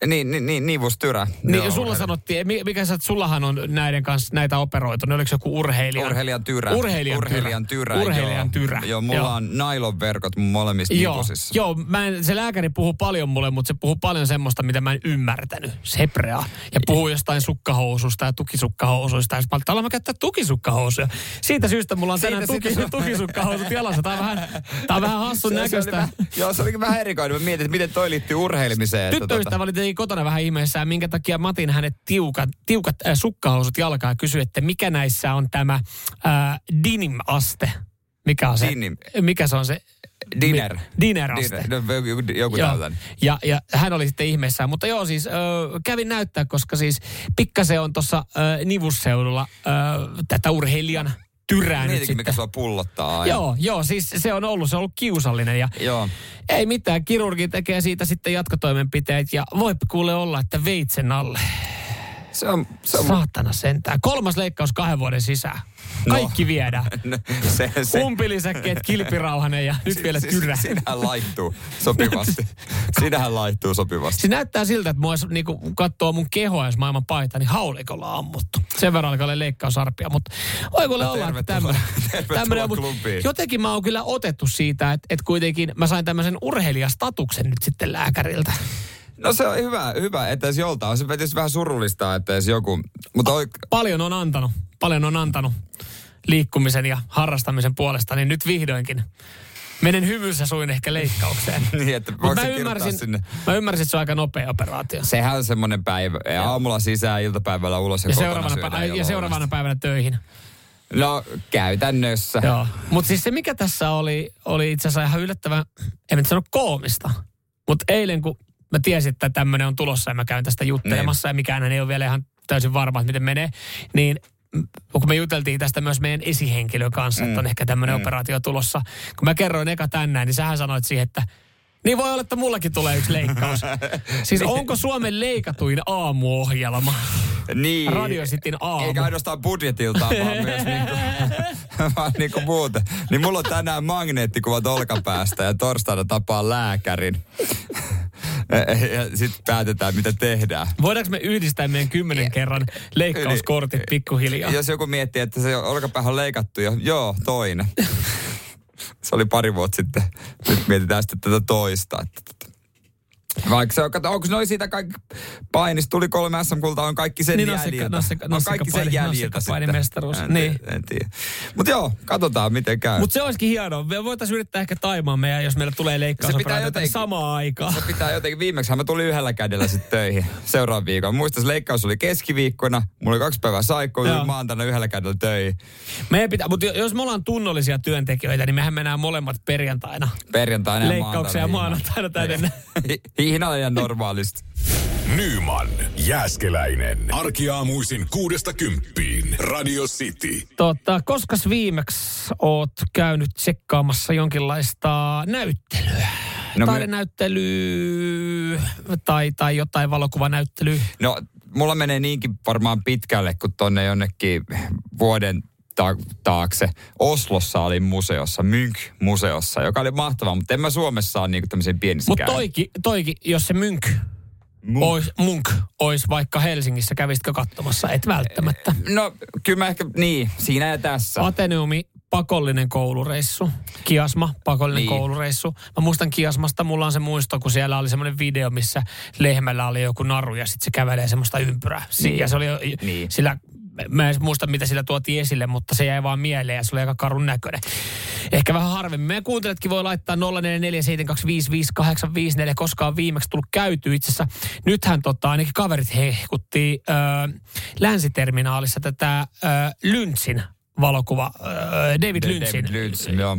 Niin, niin, niin nivustyrä.
Niin, Joo, sulla sanottiin, mikä sä, sullahan on näiden kanssa näitä operoitu, ne oliko joku urheilija?
Urheilijan tyrä.
Urheilijan,
urheilijan
tyrä. Urheilijan tyrä.
Joo, mulla joo. on nailonverkot mun molemmissa
joo,
nivusissa.
Joo, mä en, se lääkäri puhuu paljon mulle, mutta se puhuu paljon semmoista, mitä mä en ymmärtänyt. Seprea. Ja puhuu jostain sukkahoususta ja tukisukkahousuista. Ja sitten mä käyttää tukisukkahousuja. Siitä syystä mulla on tänään tuki, siitä... tukisukkahousut jalassa. Tää on vähän, tää on vähän hassun näköistä.
joo, se olikin vähän erikoinen. Mä mietin, että miten toi liittyy urheilemiseen.
Tyttöystävä oli kävi kotona vähän ihmeessään, minkä takia Matin hänet tiukat, tiukat äh, sukkahousut jalkaa ja kysyi, että mikä näissä on tämä äh, dinim-aste. Mikä on se?
Dinim.
Mikä se on se?
Dinner.
Dinner-aste.
Dinner. No, joku joo.
Ja, ja hän oli sitten ihmeessään. Mutta joo, siis äh, kävin näyttää, koska siis pikkasen on tuossa nivusseudulla äh, tätä urheilijan tyrää
nyt sitten. mikä sua pullottaa
aina. Joo, joo, siis se on ollut, se on ollut kiusallinen ja
joo.
ei mitään, kirurgi tekee siitä sitten jatkotoimenpiteet ja voi kuule olla, että veitsen alle.
Se on, se on...
Saatana sentään. Kolmas leikkaus kahden vuoden sisään. Kaikki no. viedään. No, se, se. Umpilisäkkeet, kilpirauhanen ja nyt vielä tyrä.
Sinähän laittuu sopivasti. Sinähän laittuu sopivasti.
Se näyttää siltä, että mua niinku, katsoo mun kehoa, jos maailman paita, niin haulikolla ammuttu. Sen verran alkaa leikkausarpia, mutta voi kuule no, olla, että tämmöinen. tämmöinen jotenkin mä oon kyllä otettu siitä, että, että kuitenkin mä sain tämmöisen urheilijastatuksen nyt sitten lääkäriltä.
No se on hyvä, hyvä että edes joltain. Se tietysti vähän surullista, että edes joku. Mutta oi...
Paljon on antanut, paljon on antanut liikkumisen ja harrastamisen puolesta, niin nyt vihdoinkin menen hymyssä suin ehkä leikkaukseen.
niin, että
Mut mä ymmärsin, sinne? mä ymmärsin, että se on aika nopea operaatio.
Sehän on semmoinen päivä. Ja aamulla sisään, iltapäivänä ulos ja,
ja seuraavana, pä- ja seuraavana päivänä töihin.
No käytännössä.
Joo, mutta siis se mikä tässä oli, oli itse asiassa ihan yllättävän, en nyt sano koomista, mutta eilen kun mä tiesin, että tämmöinen on tulossa ja mä käyn tästä juttelemassa niin. ja mikään ei ole vielä ihan täysin varma, että miten menee, niin kun me juteltiin tästä myös meidän esihenkilön kanssa, mm. että on ehkä tämmöinen mm. operaatio tulossa. Kun mä kerroin eka tänään, niin sähän sanoit siihen, että niin voi olla, että mullakin tulee yksi leikkaus. siis onko Suomen leikatuin aamuohjelma?
Niin.
Radio Cityn aamu.
Eikä ainoastaan budjetiltaan, vaan myös niinku, vaan niinku muuten. Niin mulla on tänään magneettikuvat olkapäästä ja torstaina tapaa lääkärin. ja sitten päätetään, mitä tehdään.
Voidaanko me yhdistää meidän kymmenen kerran leikkauskortit niin. pikkuhiljaa?
Jos joku miettii, että se olkapäähän on leikattu jo, joo, toinen. Se oli pari vuotta sitten. Nyt mietitään sitten tätä toista. Että, Vaikka se on, kato, onko noin siitä kaikki painista, tuli kolme SM-kultaa, on kaikki sen
Niin,
jäljiltä.
nassikka-
on kaikki sen jäljiltä
nassikkapainimestaruus,
sitten.
niin.
En, tiedä, en tiedä. Mutta joo, katsotaan miten käy.
Mutta se olisikin hienoa. Me voitaisiin yrittää ehkä taimaa meidän, jos meillä tulee leikkausoperaatio
jotenkin-
samaan aikaan.
Se pitää jotenkin, viimeksi mä tulin yhdellä kädellä sitten töihin seuraavan viikon. Se leikkaus oli keskiviikkona, mulla oli kaksi päivää saikkoa, tulin maantaina yhdellä kädellä töihin.
Meidän pitää, mutta jos me ollaan tunnollisia työntekijöitä, niin mehän mennään molemmat perjantaina.
Perjantaina ja
Leikkauksia ja
maanantaina.
maanantaina tänne.
Hihnalla ja normaalisti.
Nyman, Jääskeläinen. Arkiaamuisin kuudesta kymppiin. Radio City.
Tota, koska viimeksi oot käynyt tsekkaamassa jonkinlaista näyttelyä?
No
No,
me-
tai, tai jotain valokuvanäyttelyä.
No, mulla menee niinkin varmaan pitkälle, kun tonne jonnekin vuoden ta- taakse. Oslossa oli museossa, Mynk-museossa, joka oli mahtavaa, mutta en mä Suomessa ole niinku tämmöisen pienissä
Mutta toiki, toiki, jos se mynk,
Munk.
Ois, munk olisi vaikka Helsingissä, kävisitkö katsomassa? Et välttämättä.
No, kyllä mä ehkä, niin, siinä ja tässä.
Ateneumi, pakollinen koulureissu. Kiasma, pakollinen
Niin.
koulureissu. Mä muistan Kiasmasta, mulla on se muisto, kun siellä oli semmoinen video, missä lehmällä oli joku naru ja sitten se kävelee semmoista ympyrää.
Niin.
Ja se oli
Niin.
sillä, mä en muista mitä sillä tuotiin esille, mutta se jäi vaan mieleen ja se oli aika karun näköinen. Ehkä vähän harvemmin. Meidän kuuntelijatkin voi laittaa 0447255854, koska on viimeksi tullut käyty. Itse asiassa nythän tota, ainakin kaverit hehkutti ö, länsiterminaalissa tätä ö, Lynchin valokuva, ö, David Lynchin
David Lynch, joo.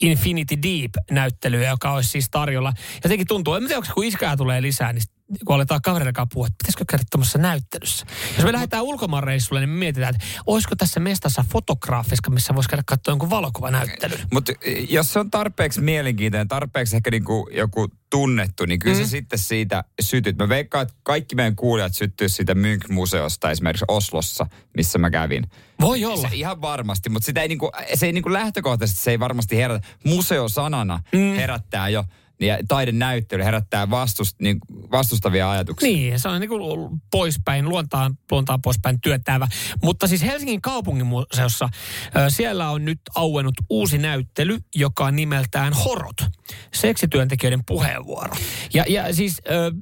Infinity Deep-näyttelyä, joka olisi siis tarjolla. Jotenkin tuntuu, en tiedä, kun iskää tulee lisää, niin kun aletaan kavereiden kanssa puhua, että pitäisikö käydä tuommoisessa näyttelyssä. Jos me lähdetään ulkomaanreissulle, niin me mietitään, että olisiko tässä mestassa fotograafiska, missä voisi käydä katsoa jonkun valokuvanäyttelyn.
Mutta jos se on tarpeeksi mielenkiintoinen, tarpeeksi ehkä niinku joku tunnettu, niin kyllä mm. se sitten siitä sytyt. Mä veikkaan, että kaikki meidän kuulijat syttyy siitä Mynk-museosta esimerkiksi Oslossa, missä mä kävin.
Voi olla.
Se ihan varmasti, mutta sitä ei niinku, se ei niinku lähtökohtaisesti, se ei varmasti herätä. Museo-sanana mm. herättää jo, ja taidenäyttely herättää vastust, niin, vastustavia ajatuksia.
Niin, se on niin kuin poispäin, luontaan, luontaan poispäin työtävä. Mutta siis Helsingin kaupungin museossa, siellä on nyt auennut uusi näyttely, joka on nimeltään Horot, seksityöntekijöiden puheenvuoro. Ja, ja siis... Ö,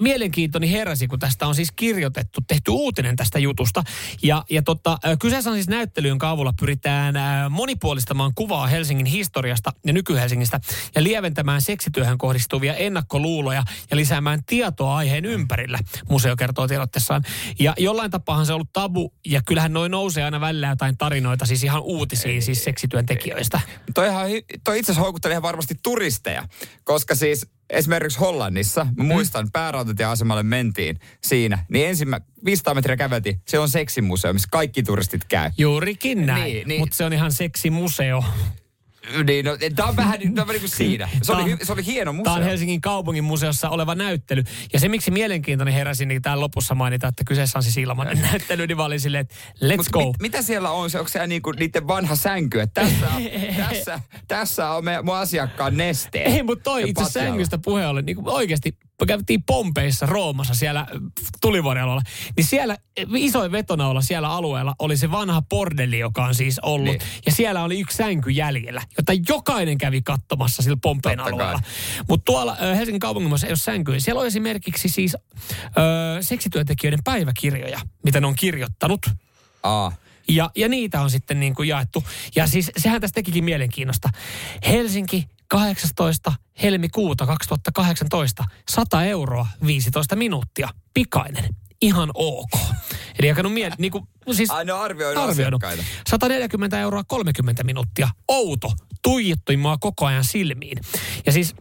mielenkiintoni heräsi, kun tästä on siis kirjoitettu, tehty uutinen tästä jutusta. Ja, ja tota, kyseessä on siis näyttely, jonka avulla pyritään monipuolistamaan kuvaa Helsingin historiasta ja nyky-Helsingistä ja lieventämään seksityöhön kohdistuvia ennakkoluuloja ja lisäämään tietoa aiheen ympärillä, museo kertoo tiedotteessaan. Ja jollain tapaahan se on ollut tabu ja kyllähän noin nousee aina välillä jotain tarinoita, siis ihan uutisia siis seksityöntekijöistä.
Toihan, hi- toi itse asiassa houkuttelee varmasti turisteja, koska siis esimerkiksi Hollannissa, mä muistan, mm. päärautatieasemalle mentiin siinä, niin ensimmä 500 metriä käveltiin, se on seksimuseo, missä kaikki turistit käy.
Juurikin näin,
Niin,
niin,
niin.
mutta se on ihan seksimuseo.
Niin, no, tämä on vähän, tää on vähän niin kuin siinä. Se oli,
on-
hy- se oli hieno museo.
Tämä on Helsingin kaupungin museossa oleva näyttely. Ja se, miksi mielenkiintoinen heräsi, niin täällä lopussa mainitaan, että kyseessä on siis ilmainen näyttely, niin mä olin silleen, että let's
Mut
go.
Mit, mitä siellä on? Se, onko se niinku niiden vanha sänky? Että tässä, on, tässä, tässä on me, mun asiakkaan nesteet.
Ei, mutta toi itse sängystä puhe oli niin oikeasti, käytiin Pompeissa, Roomassa, siellä tulivuorialueella, niin siellä isoin vetonaula siellä alueella oli se vanha bordelli, joka on siis ollut.
Niin.
Ja siellä oli yksi sänky jäljellä, jota jokainen kävi katsomassa sillä Pompeen
Totta
alueella. Mutta tuolla ö, Helsingin kaupungissa ei ole sänkyjä. Siellä on esimerkiksi siis ö, seksityöntekijöiden päiväkirjoja, mitä ne on kirjoittanut.
Aa.
Ja, ja niitä on sitten niin kuin jaettu. Ja siis sehän tästä tekikin mielenkiinnosta. Helsinki 18. helmikuuta 2018. 100 euroa 15 minuuttia. Pikainen. Ihan ok. Eli jakanut mieli, niin kuin, siis
Ai ne on arvioinut
arvioinut.
asiakkaita.
140 euroa 30 minuuttia. Outo. Tuijottui mua koko ajan silmiin. Ja siis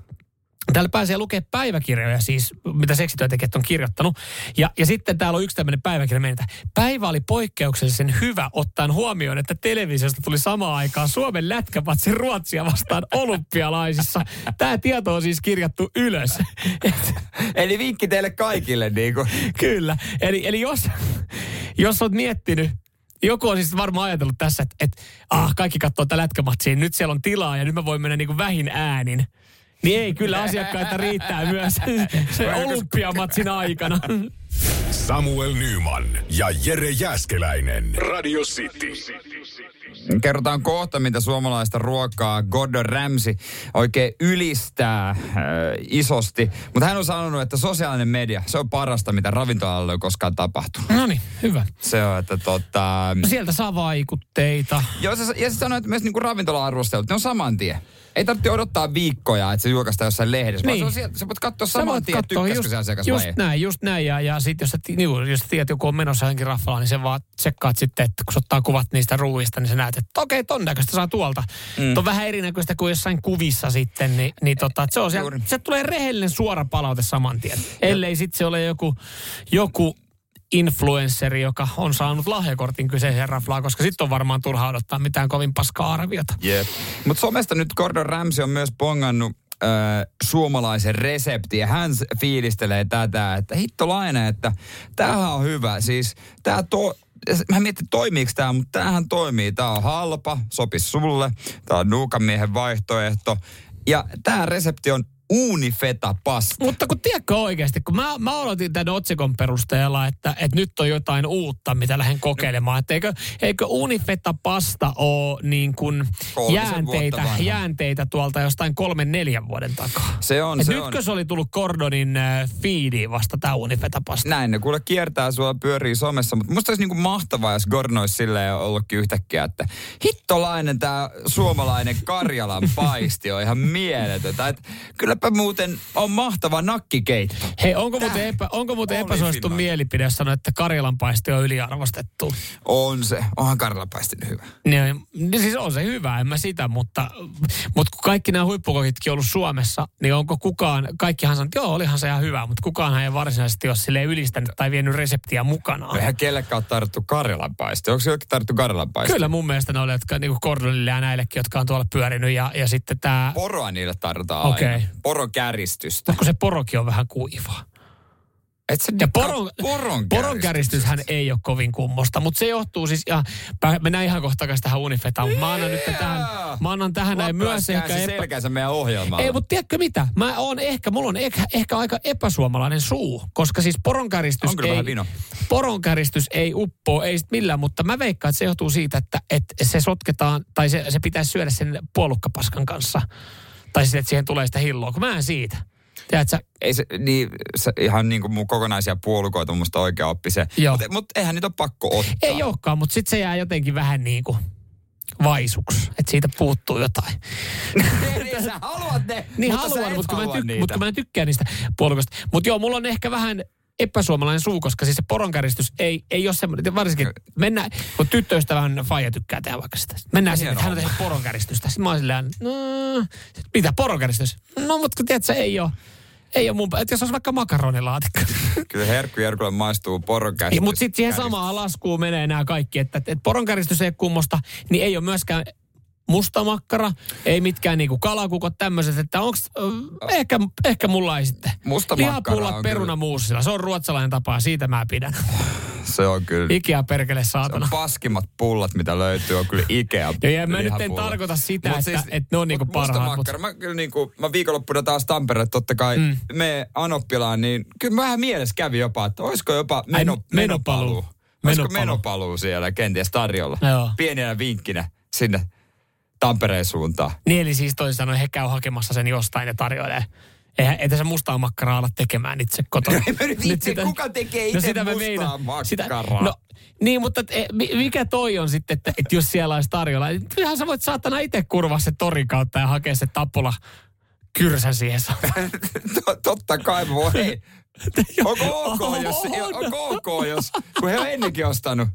Täällä pääsee lukemaan päiväkirjoja siis, mitä seksityöntekijät on kirjoittanut. Ja, ja sitten täällä on yksi tämmöinen päiväkirja meiltä. Päivä oli poikkeuksellisen hyvä ottaen huomioon, että televisiosta tuli samaan aikaan Suomen lätkäpatsi Ruotsia vastaan olympialaisissa. Tämä tieto on siis kirjattu ylös.
Eli vinkki teille kaikille niinku.
kyllä. Eli, eli jos, jos oot miettinyt, joku on siis varmaan ajatellut tässä, että, että ah, kaikki katsoo tätä lätkämatsia, nyt siellä on tilaa ja nyt mä voin mennä niin kuin vähin äänin. Niin ei, kyllä asiakkaita riittää myös se olympiamatsin aikana.
Samuel Nyman ja Jere Jäskeläinen. Radio City.
Kerrotaan kohta, mitä suomalaista ruokaa Gordon Ramsay oikein ylistää äh, isosti. Mutta hän on sanonut, että sosiaalinen media, se on parasta, mitä ravintolalla on koskaan tapahtunut.
No niin, hyvä.
Se on, että tota...
No sieltä saa vaikutteita.
Joo, se, ja se sanoi, että myös niinku ravintola-arvostelut, ne on saman tien. Ei tarvitse odottaa viikkoja, että se julkaistaan jossain lehdessä. Niin.
Niin.
Vaan se on siellä, sä voit katsoa saman tien, tykkäskö se asiakas
just
vai ei.
näin, just näin. Ja, ja sitten jos, sä niinku, jos sä tiedät, joku on menossa johonkin raffalaan, niin se vaan tsekkaat sitten, että kun sä ottaa kuvat niistä ruuista, niin sä näet, että okei, ton näköistä saa tuolta. Mm. on vähän erinäköistä kuin jossain kuvissa sitten, niin, niin tota, se on siellä, se tulee rehellinen suora palaute saman tien. Ellei sitten se ole joku, joku influensseri, joka on saanut lahjakortin kyseiseen raflaan, koska sitten on varmaan turha odottaa mitään kovin paskaa arviota.
Jep. Mutta somesta nyt Gordon Ramsay on myös pongannut äh, suomalaisen reseptin ja hän fiilistelee tätä, että hittolainen, että tämähän on hyvä. Siis tää to, mä mietin, toimiiko tämä, mutta tämähän toimii. Tämä on halpa, sopis sulle. Tämä on nuukamiehen vaihtoehto. Ja tämä resepti on uunifeta pasta.
Mutta kun tiedätkö oikeasti, kun mä, mä aloitin tämän otsikon perusteella, että, että nyt on jotain uutta, mitä lähden kokeilemaan. Että eikö, eikö unifetta pasta ole niin kuin jäänteitä, jäänteitä tuolta jostain kolmen neljän vuoden takaa?
Se on,
Et
se
nytkö
on.
se oli tullut Gordonin äh, feediin vasta tämä unifetta pasta?
Näin ne kuule kiertää sulla pyörii somessa, mutta musta olisi niinku mahtavaa, jos Gordon olisi silleen ollutkin yhtäkkiä, että hittolainen tämä suomalainen Karjalan paisti on ihan mieletöntä. Et kylläpä muuten on mahtava nakkikeitto.
Hei, onko muuten, epä, onko muuten epäsuosittu mielipide, jos sanoo, että Karjalan paisti on yliarvostettu?
On se. Onhan Karjalan paisti nyt hyvä.
Niin, niin siis on se hyvä, en mä sitä, mutta, mutta kun kaikki nämä huippukokitkin on ollut Suomessa, niin onko kukaan, kaikkihan sanoo, että joo, olihan se ihan hyvä, mutta kukaanhan ei varsinaisesti ole silleen ylistänyt tai vienyt reseptiä mukanaan.
Eihän kellekään ole tarvittu Karjalan paisti. Onko se jokin tarvittu Karjalan paisti?
Kyllä mun mielestä ne oli, jotka niin Gordonille ja näillekin, jotka on tuolla pyörinyt ja, ja sitten tämä,
Poroa niille tarvitaan
Okei.
aina. Poron käristystä.
kun se porokin on vähän kuivaa.
Et sä
Ja poron,
poron,
poron käristyshän ei ole kovin kummosta, mutta se johtuu siis, ja mennään ihan kohta takaisin tähän unifetaan, mutta mä annan nyt tähän, mä annan tähän näin myös ehkä epä,
selkänsä meidän ohjelmalla.
Ei, mutta tiedätkö mitä? Mä oon ehkä, mulla on ehkä, ehkä aika epäsuomalainen suu, koska siis poronkäristys
On kyllä
ei,
vino.
poronkäristys ei uppoo, ei sit millään, mutta mä veikkaan, että se johtuu siitä, että, että se sotketaan, tai se, se pitäisi syödä sen puolukkapaskan kanssa. Tai sitten, että siihen tulee sitä hilloa, kun mä en siitä. Tiedätkö,
ei se, niin, se ihan niin kuin mun kokonaisia puolukoita on musta oikea oppi se. Mutta mut eihän niitä ole pakko ottaa.
ei olekaan, mutta sitten se jää jotenkin vähän niin kuin vaisuksi, että siitä puuttuu jotain.
Niin, sä haluat ne,
Niin
mutta
haluan, mutta kun, mä
halua
tyk- mutta kun mä en tykkää niistä puolukoista. Mutta joo, mulla on ehkä vähän epäsuomalainen suu, koska siis se poronkäristys ei, ei ole semmoinen, varsinkin mennään, kun tyttöystävän faija tykkää tehdä vaikka sitä. Mennään sinne, että hän on tehnyt poronkäristystä. Sitten mä oon silleen, no, mitä poronkäristys? No, mutta kun tiedät, se ei ole, ei ole mun, että jos olisi vaikka makaronilaatikko.
Kyllä herkku Jerkulle maistuu poron
Ei, mutta sitten siihen samaan laskuun menee nämä kaikki, että, että poronkäristys ei ole kummosta, niin ei ole myöskään musta makkara, ei mitkään niinku kalakukot tämmöiset, että onks, äh, ehkä, ehkä mulla ei sitten.
Musta makkara
Lihapullat
on
perunamuusilla, se on ruotsalainen tapa ja siitä mä pidän.
Se on kyllä.
Ikea perkele
Se on
saatana.
paskimmat pullat, mitä löytyy, on kyllä Ikea
Joo, ja mä nyt en
lihapullat.
tarkoita sitä,
Mut
että- että ne on niinku
mut musta
parhaat,
Makkara, mä kyllä niinku, mä viikonloppuna taas Tampereelle totta kai mm. me Anoppilaan, niin kyllä vähän mielessä kävi jopa, että olisiko jopa meno,
Ai,
menopaluu.
menopaluu.
Olisiko
menopaluu
siellä kenties tarjolla?
Joo.
Pienenä vinkkinä sinne Tampereen suuntaan.
Niin eli siis toisin sanoen he käy hakemassa sen jostain ja tarjoilee. Eihän, ei tässä mustaa makkaraa ala tekemään itse kotona.
Ei mä nyt itse, kuka tekee itse
sitä mä
mustaa
meinaan.
makkaraa?
no, niin, mutta et, e, mi- mikä toi on sitten, että, että jos siellä olisi tarjolla. Kyllähän sä voit saatana itse kurvaa se torin kautta ja hakea se tappula kyrsän siihen.
To- Totta kai voi. Onko ok,
On.
jos, onko ok, jos, kun he on ennenkin ostanut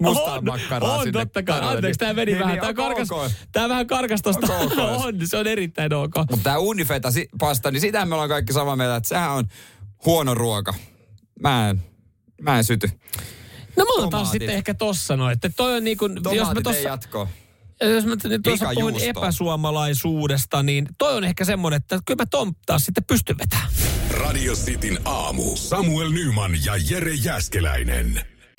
mustaa
on,
makkaraa
on,
sinne
totta kai. Anteeksi, tämä meni
niin-
vähän.
niin
Tämä, karkas,
ok?
tämä vähän karkas tosta.
Onko ok?
on, se on erittäin ok.
Mutta tämä unifeta pasta, niin sitä me ollaan kaikki samaa mieltä, että sehän on huono ruoka. Mä en, mä en syty.
No mulla taas
Tomaatit.
sitten ehkä tossa noin, että toi on niin kuin, jos mä tossa. Jos mä nyt tuossa puhuin epäsuomalaisuudesta, niin toi on ehkä semmoinen, että kyllä mä ton taas sitten pystyn vetämään.
Radio Cityn aamu. Samuel Nyman ja Jere Jäskeläinen.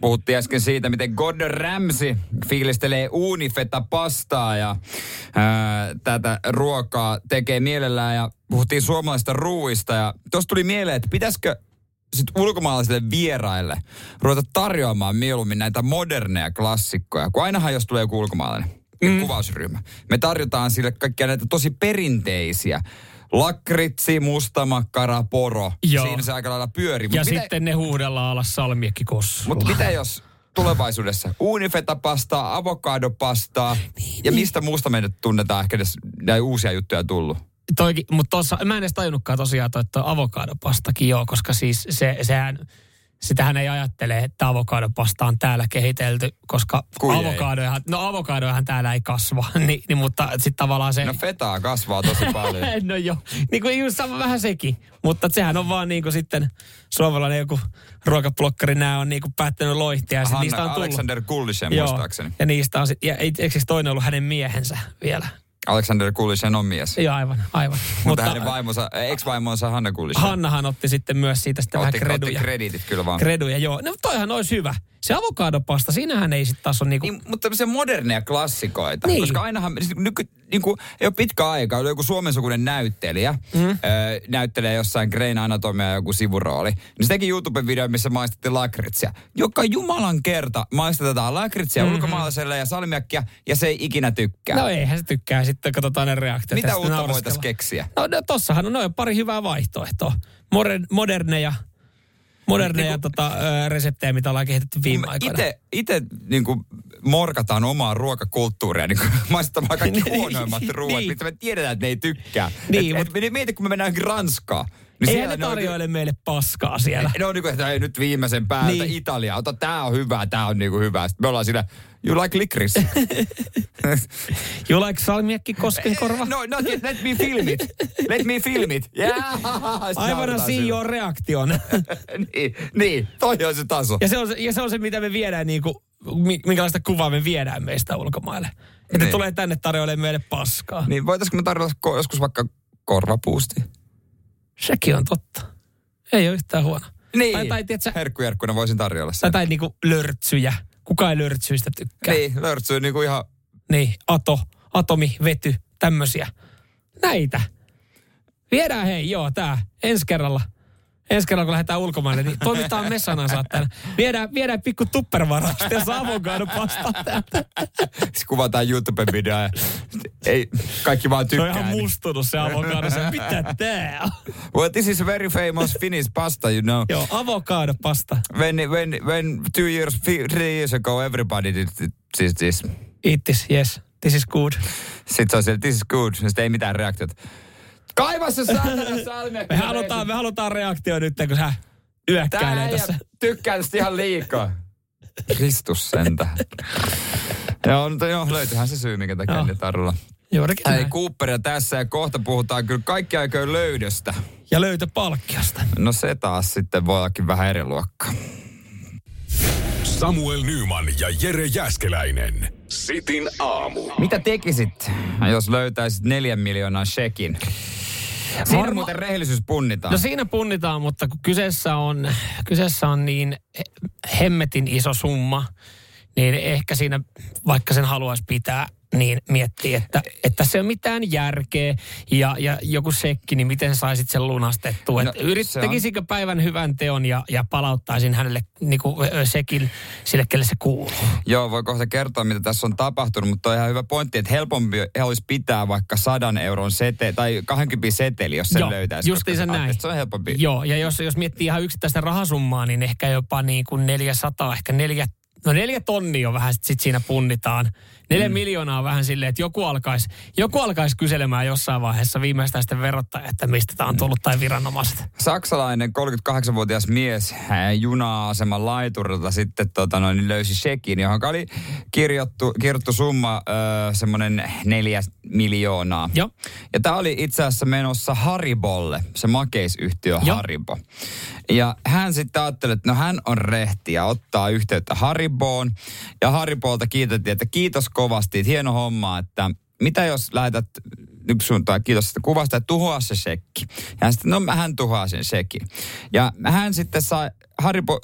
Puhuttiin äsken siitä, miten Gordon Ramsay fiilistelee uunifeta pastaa ja ää, tätä ruokaa tekee mielellään. Ja puhuttiin suomalaisista ruuista ja tuossa tuli mieleen, että pitäisikö sit ulkomaalaisille vieraille ruveta tarjoamaan mieluummin näitä moderneja klassikkoja. Kun ainahan jos tulee joku ulkomaalainen mm. kuvausryhmä, me tarjotaan sille kaikkia näitä tosi perinteisiä lakritsi, mustamakkara, poro.
Joo.
Siinä se aika lailla pyörii.
Ja
Mut mitä-
sitten ne huudellaan alas kossulla.
mutta mitä jos tulevaisuudessa uunifetapastaa, avokadopastaa
Niin,
ja mistä muusta meidät tunnetaan ehkä edes näitä uusia juttuja tullut?
Toikin, mutta tossa, mä en edes tajunnutkaan tosiaan toi avokadopastakin joo, koska siis se, sehän, sitähän ei ajattele, että avokadopasta on täällä kehitelty, koska avokadojahan, no avokadojahan täällä ei kasva, niin, niin mutta sitten tavallaan se...
No fetaa kasvaa tosi paljon.
no joo, niin kuin just sama vähän sekin. Mutta sehän on vaan niin kuin sitten suomalainen joku ruokablokkari, nämä on niin kuin päättänyt loihtia ja sit niistä on
Hanna,
tullut.
Alexander Kullisen muistaakseni.
ja niistä on ja ei- eikö siis toinen ollut hänen miehensä vielä?
Alexander Kullisen on mies.
Joo, aivan, aivan.
Mutta hänen vaimonsa, ex-vaimonsa Hanna Kullisen.
Hannahan otti sitten myös siitä sitten vähän
otti, otti
kreduja.
krediitit kyllä vaan.
Kreduja, joo. No toihan olisi hyvä. Se avokadopasta, siinähän ei sitten taas ole niinku...
Niin, mutta tämmöisiä moderneja klassikoita.
Niin.
Koska ainahan, siis nyky, niin kuin, ei ole pitkä aika, oli joku suomensukuinen näyttelijä, mm. öö, näyttelee jossain Grain Anatomia joku sivurooli. Niin se teki YouTube-video, missä maistettiin lakritsia. Joka jumalan kerta maistetaan lakritsia
Mhm.
mm-hmm. ulkomaalaiselle ja salmiakkia, ja se ei ikinä tykkää.
No eihän se tykkää sitten, katsotaan ne reaktiot.
Mitä uutta voitaisiin keksiä?
No, no tossahan on noin pari hyvää vaihtoehtoa. Moder, moderneja, moderneja
Niinku-
tota, ö, reseptejä, mitä ollaan kehitetty viime aikoina.
Itse, niin kuin morkataan omaa ruokakulttuuria, niin kuin maistamaan kaikki
Niin,
huonoimmat ruoat,
niin.
mitä me tiedetään, että ne ei tykkää.
Niin,
et, et, mieti, kun me mennään Ranskaan. Niin
Eihän ne
ne on
tarjoile meille paskaa siellä.
Ne on niinku, että hei, nyt viimeisen päältä
Niin.
niin. Italia. Ota, tää on hyvä, tää on niinku hyvä. Sitten me ollaan siinä, you like licorice.
You like salmiakki koskenkorva?
no, no, let me film it. Let me film it. Yeah.
I wanna see your reaction.
niin, niin, toi on se taso.
ja, se on se, ja se on se, mitä me viedään, niin kuin, minkälaista kuvaa me viedään meistä ulkomaille. Että
Niin.
tulee tänne tarjoilemaan meille paskaa.
Niin, voitaisko me tarjota joskus vaikka korvapuusti?
Sekin on totta. Ei ole yhtään huono.
Niin,
Tai, tai, tiedätkö,
herkkujerkkuna voisin tarjolla
tai,
sen.
tai niinku lörtsyjä. Kuka ei lörtsyistä tykkää.
Niin, lörtsyy niinku ihan...
Niin, ato, atomi, vety, tämmösiä. Näitä. Viedään hei, joo, tää. Ensi kerralla. Ensi kerralla, kun lähdetään ulkomaille, niin toimitaan me tänne. Viedään, viedään pikku tuppervarausta ja avokado pasta täältä.
Sitten kuvataan YouTube-video ja ei, kaikki vaan
Se on
tykkää.
ihan
niin.
mustunut se avokado. Se, mitä tää on?
Well, this is a very famous Finnish pasta, you know.
Joo, avokado pasta.
When, when, when two years, three years ago, everybody did this, this.
Eat this, yes. This is good.
Sitten se on siellä, this is good. Sitten ei mitään reaktiota. Kaiva se saatana.
Me halutaan, me halutaan reaktio nyt, kun sä yökkäilee tässä.
tykkää tästä ihan liikaa. Kristus sentä. joo, mutta joo, löytyyhän se syy, minkä takia
Joo.
ne tarjolla.
Juurikin
Ei. Cooperia tässä ja kohta puhutaan kyllä kaikki aikojen löydöstä.
Ja löytö palkkiosta.
No se taas sitten voi ollakin vähän eri luokkaa.
Samuel Nyman ja Jere Jäskeläinen. Sitin aamu.
Mitä tekisit, jos löytäisit neljän miljoonaa shekin? Siinä
Varma-
muuten rehellisyys punnitaan.
No siinä punnitaan, mutta kun kyseessä on, kyseessä on niin hemmetin iso summa, niin ehkä siinä, vaikka sen haluaisi pitää, niin miettii, että, että se on mitään järkeä ja, ja joku sekki, niin miten saisit sen lunastettua.
No,
yrit,
se on-
tekisikö päivän hyvän teon ja, ja palauttaisin hänelle niin kuin, sekin sille, kelle se kuuluu.
Joo, voi kohta kertoa, mitä tässä on tapahtunut, mutta on ihan hyvä pointti, että helpompi olisi pitää vaikka sadan euron sete tai 20 seteli, jos sen
Joo,
löytäisi.
justiinsa
koska se-
näin.
Se on helpompi.
Joo, ja jos, jos miettii ihan yksittäistä rahasummaa, niin ehkä jopa niin kuin 400, ehkä neljä, no neljä tonnia on vähän sit, sit siinä punnitaan. Neljä mm. miljoonaa on vähän silleen, että joku alkaisi joku alkais kyselemään jossain vaiheessa viimeistään sitten verottaja, että mistä tämä on tullut tai viranomaiset.
Saksalainen 38-vuotias mies ää, juna-aseman laiturilta sitten tota noin, löysi shekin, johon oli kirjoittu, kirjoittu summa semmoinen neljä miljoonaa.
Joo.
Ja tämä oli itse asiassa menossa Haribolle, se makeisyhtiö
Joo.
Haribo. Ja hän sitten ajatteli, että no hän on rehti ja ottaa yhteyttä Hariboon. Ja Haribolta kiitettiin, että kiitos kovasti, että hieno homma, että mitä jos lähetät suuntaan, kiitos tästä kuvasta, että tuhoa se shekki. Ja hän sitten, no hän tuhoaa sen shekin. Ja hän sitten sai, Haribo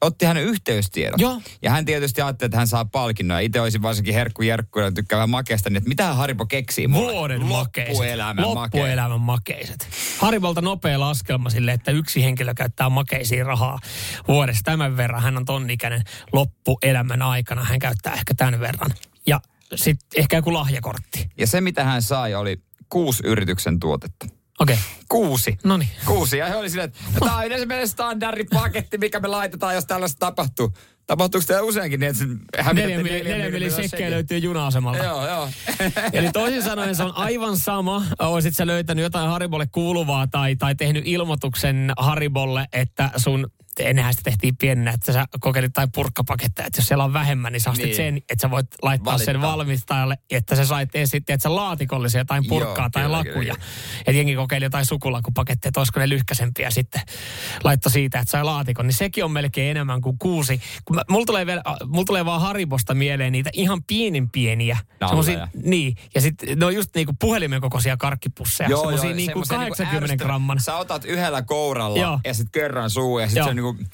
otti hänen yhteystiedot.
Joo.
Ja hän tietysti ajatteli, että hän saa palkinnon. Itse olisin varsinkin herkku jerkku ja tykkää vähän makeasta, niin että mitä Haribo keksii mulle?
Vuoden makeiset.
Loppuelämän.
Loppuelämän makeiset. Haribolta nopea laskelma sille, että yksi henkilö käyttää makeisiin rahaa vuodessa tämän verran. Hän on ton ikäinen loppuelämän aikana. Hän käyttää ehkä tämän verran. Ja sitten ehkä joku lahjakortti.
Ja se, mitä hän sai, oli kuusi yrityksen tuotetta.
Okei, okay.
Kuusi.
no niin.
Kuusi. Ja he oli silleen, että tämä on yleensä meidän standardipaketti, mikä me laitetaan, jos tällaista tapahtuu. Tapahtuuko tämä useinkin niin, että
Neljä, neljä, neljä
miljoonan
sekkejä löytyy juna-asemalta.
Joo, joo.
Eli toisin sanoen se on aivan sama, olisit sä löytänyt jotain Haribolle kuuluvaa tai, tai tehnyt ilmoituksen Haribolle, että sun ennenhän sitä tehtiin pienenä, että sä kokeilit tai purkkapaketteja, että jos siellä on vähemmän, niin sä
Niin.
sen, että sä voit laittaa
Valittaa.
sen valmistajalle, että sä sait sitten, että sä laatikollisia jotain purkkaa
Joo,
tai
kyllä,
lakuja.
kyllä,
Että jengi kokeili jotain sukulakupaketteja, että olisiko ne lyhkäsempiä sitten laitto siitä, että sai laatikon. Niin sekin on melkein enemmän kuin kuusi. Kun mä, mulla, tulee vielä, mulla tulee vaan Haribosta mieleen niitä ihan pienin pieniä. Semmosia- niin, ja sitten ne on just niinku puhelimen kokoisia karkkipusseja. Joo, semmoisia niinku
semmosia
80
ärsyttävä-
gramman.
Sä otat yhdellä kouralla
Joo.
ja sitten kerran suu ja sitten se on niinku...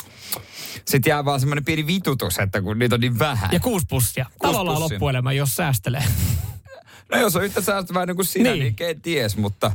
Sitten jää vaan semmoinen pieni vitutus, että kun niitä on niin vähän.
Ja kuusi pussia. Tavallaan
pussia.
loppuelämä, jos säästelee.
No jos on yhtä säästäväinen kuin sinä,
Niin.
niin, niin ken ties, mutta,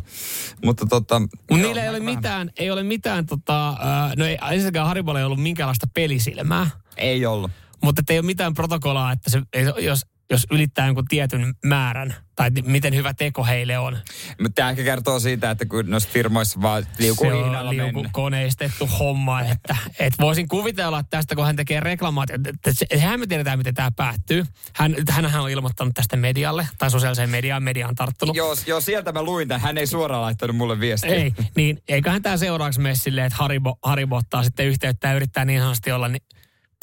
mutta tota... Joo,
niillä ei ole
vähän.
mitään, ei ole mitään tota, äh, no ei, ensinnäkään Haribolla ei ollut minkäänlaista pelisilmää.
Ei ollut.
Mutta ei ole mitään protokollaa, että se, jos, jos ylittää jonkun tietyn määrän, tai miten hyvä teko heille on.
Mutta tämä ehkä kertoo siitä, että kun noissa firmoissa vaan liukuu
se on liuku koneistettu homma, että, että voisin kuvitella, että tästä kun hän tekee reklamaatiota, että hän me tiedetään, miten tämä päättyy. Hän, hänhän on ilmoittanut tästä medialle, tai sosiaaliseen mediaan, media on tarttunut.
Joo, joo, sieltä mä luin tämän. Hän ei suoraan laittanut mulle viestiä.
Ei, niin eiköhän tämä seuraavaksi mene silleen, että Haribo, Haribo ottaa sitten yhteyttä ja yrittää niin sanotusti olla, niin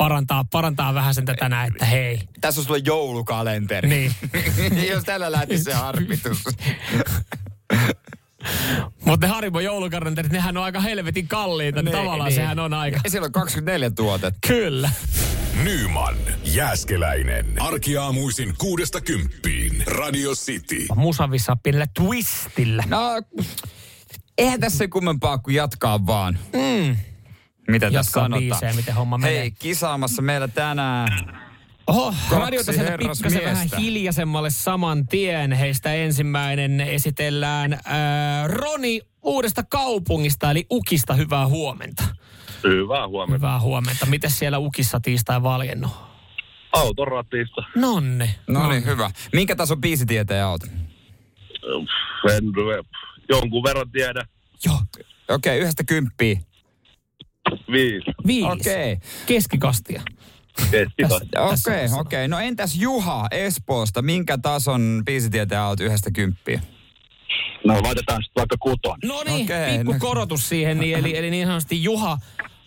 parantaa, parantaa vähän sen tätä näin, että hei.
Tässä on sulle joulukalenteri.
Niin.
Jos tällä lähti se harmitus.
Mutta ne Haribo joulukalenterit, nehän on aika helvetin kalliita, niin, tavallaan sehän on aika.
Ja siellä on 24 tuotetta.
Kyllä.
Nyman, Jääskeläinen. Arkiaamuisin kuudesta kymppiin. Radio City.
Musavissa pienellä twistillä.
No, eihän tässä kummempaa kuin jatkaa vaan.
Mm.
Mitä tässä sanotaan?
biisejä, miten homma menee.
Hei, kisaamassa meillä tänään
Oho, radiota sieltä pikkasen vähän hiljaisemmalle saman tien. Heistä ensimmäinen esitellään ää, Roni uudesta kaupungista, eli Ukista. Hyvää huomenta.
Hyvää huomenta.
Hyvää huomenta. Miten siellä Ukissa tiistai valjennut?
Autoratista.
Nonne.
No niin, hyvä. Minkä tason biisitietäjä oot?
En jonkun verran tiedä.
Joo.
Okei, okay, yhdestä kymppiä.
Viisi.
Viisi.
Okei.
Keskikastia.
Keskikasta.
Tässä
Okei, okei. Okay. No entäs Juha Espoosta? Minkä tason biisitietäjä oot yhdestä kymppiä?
No laitetaan sitten vaikka kuton.
No niin,
Okei,
pikku
no-
korotus siihen, niin, eli, eli niin sanotusti Juha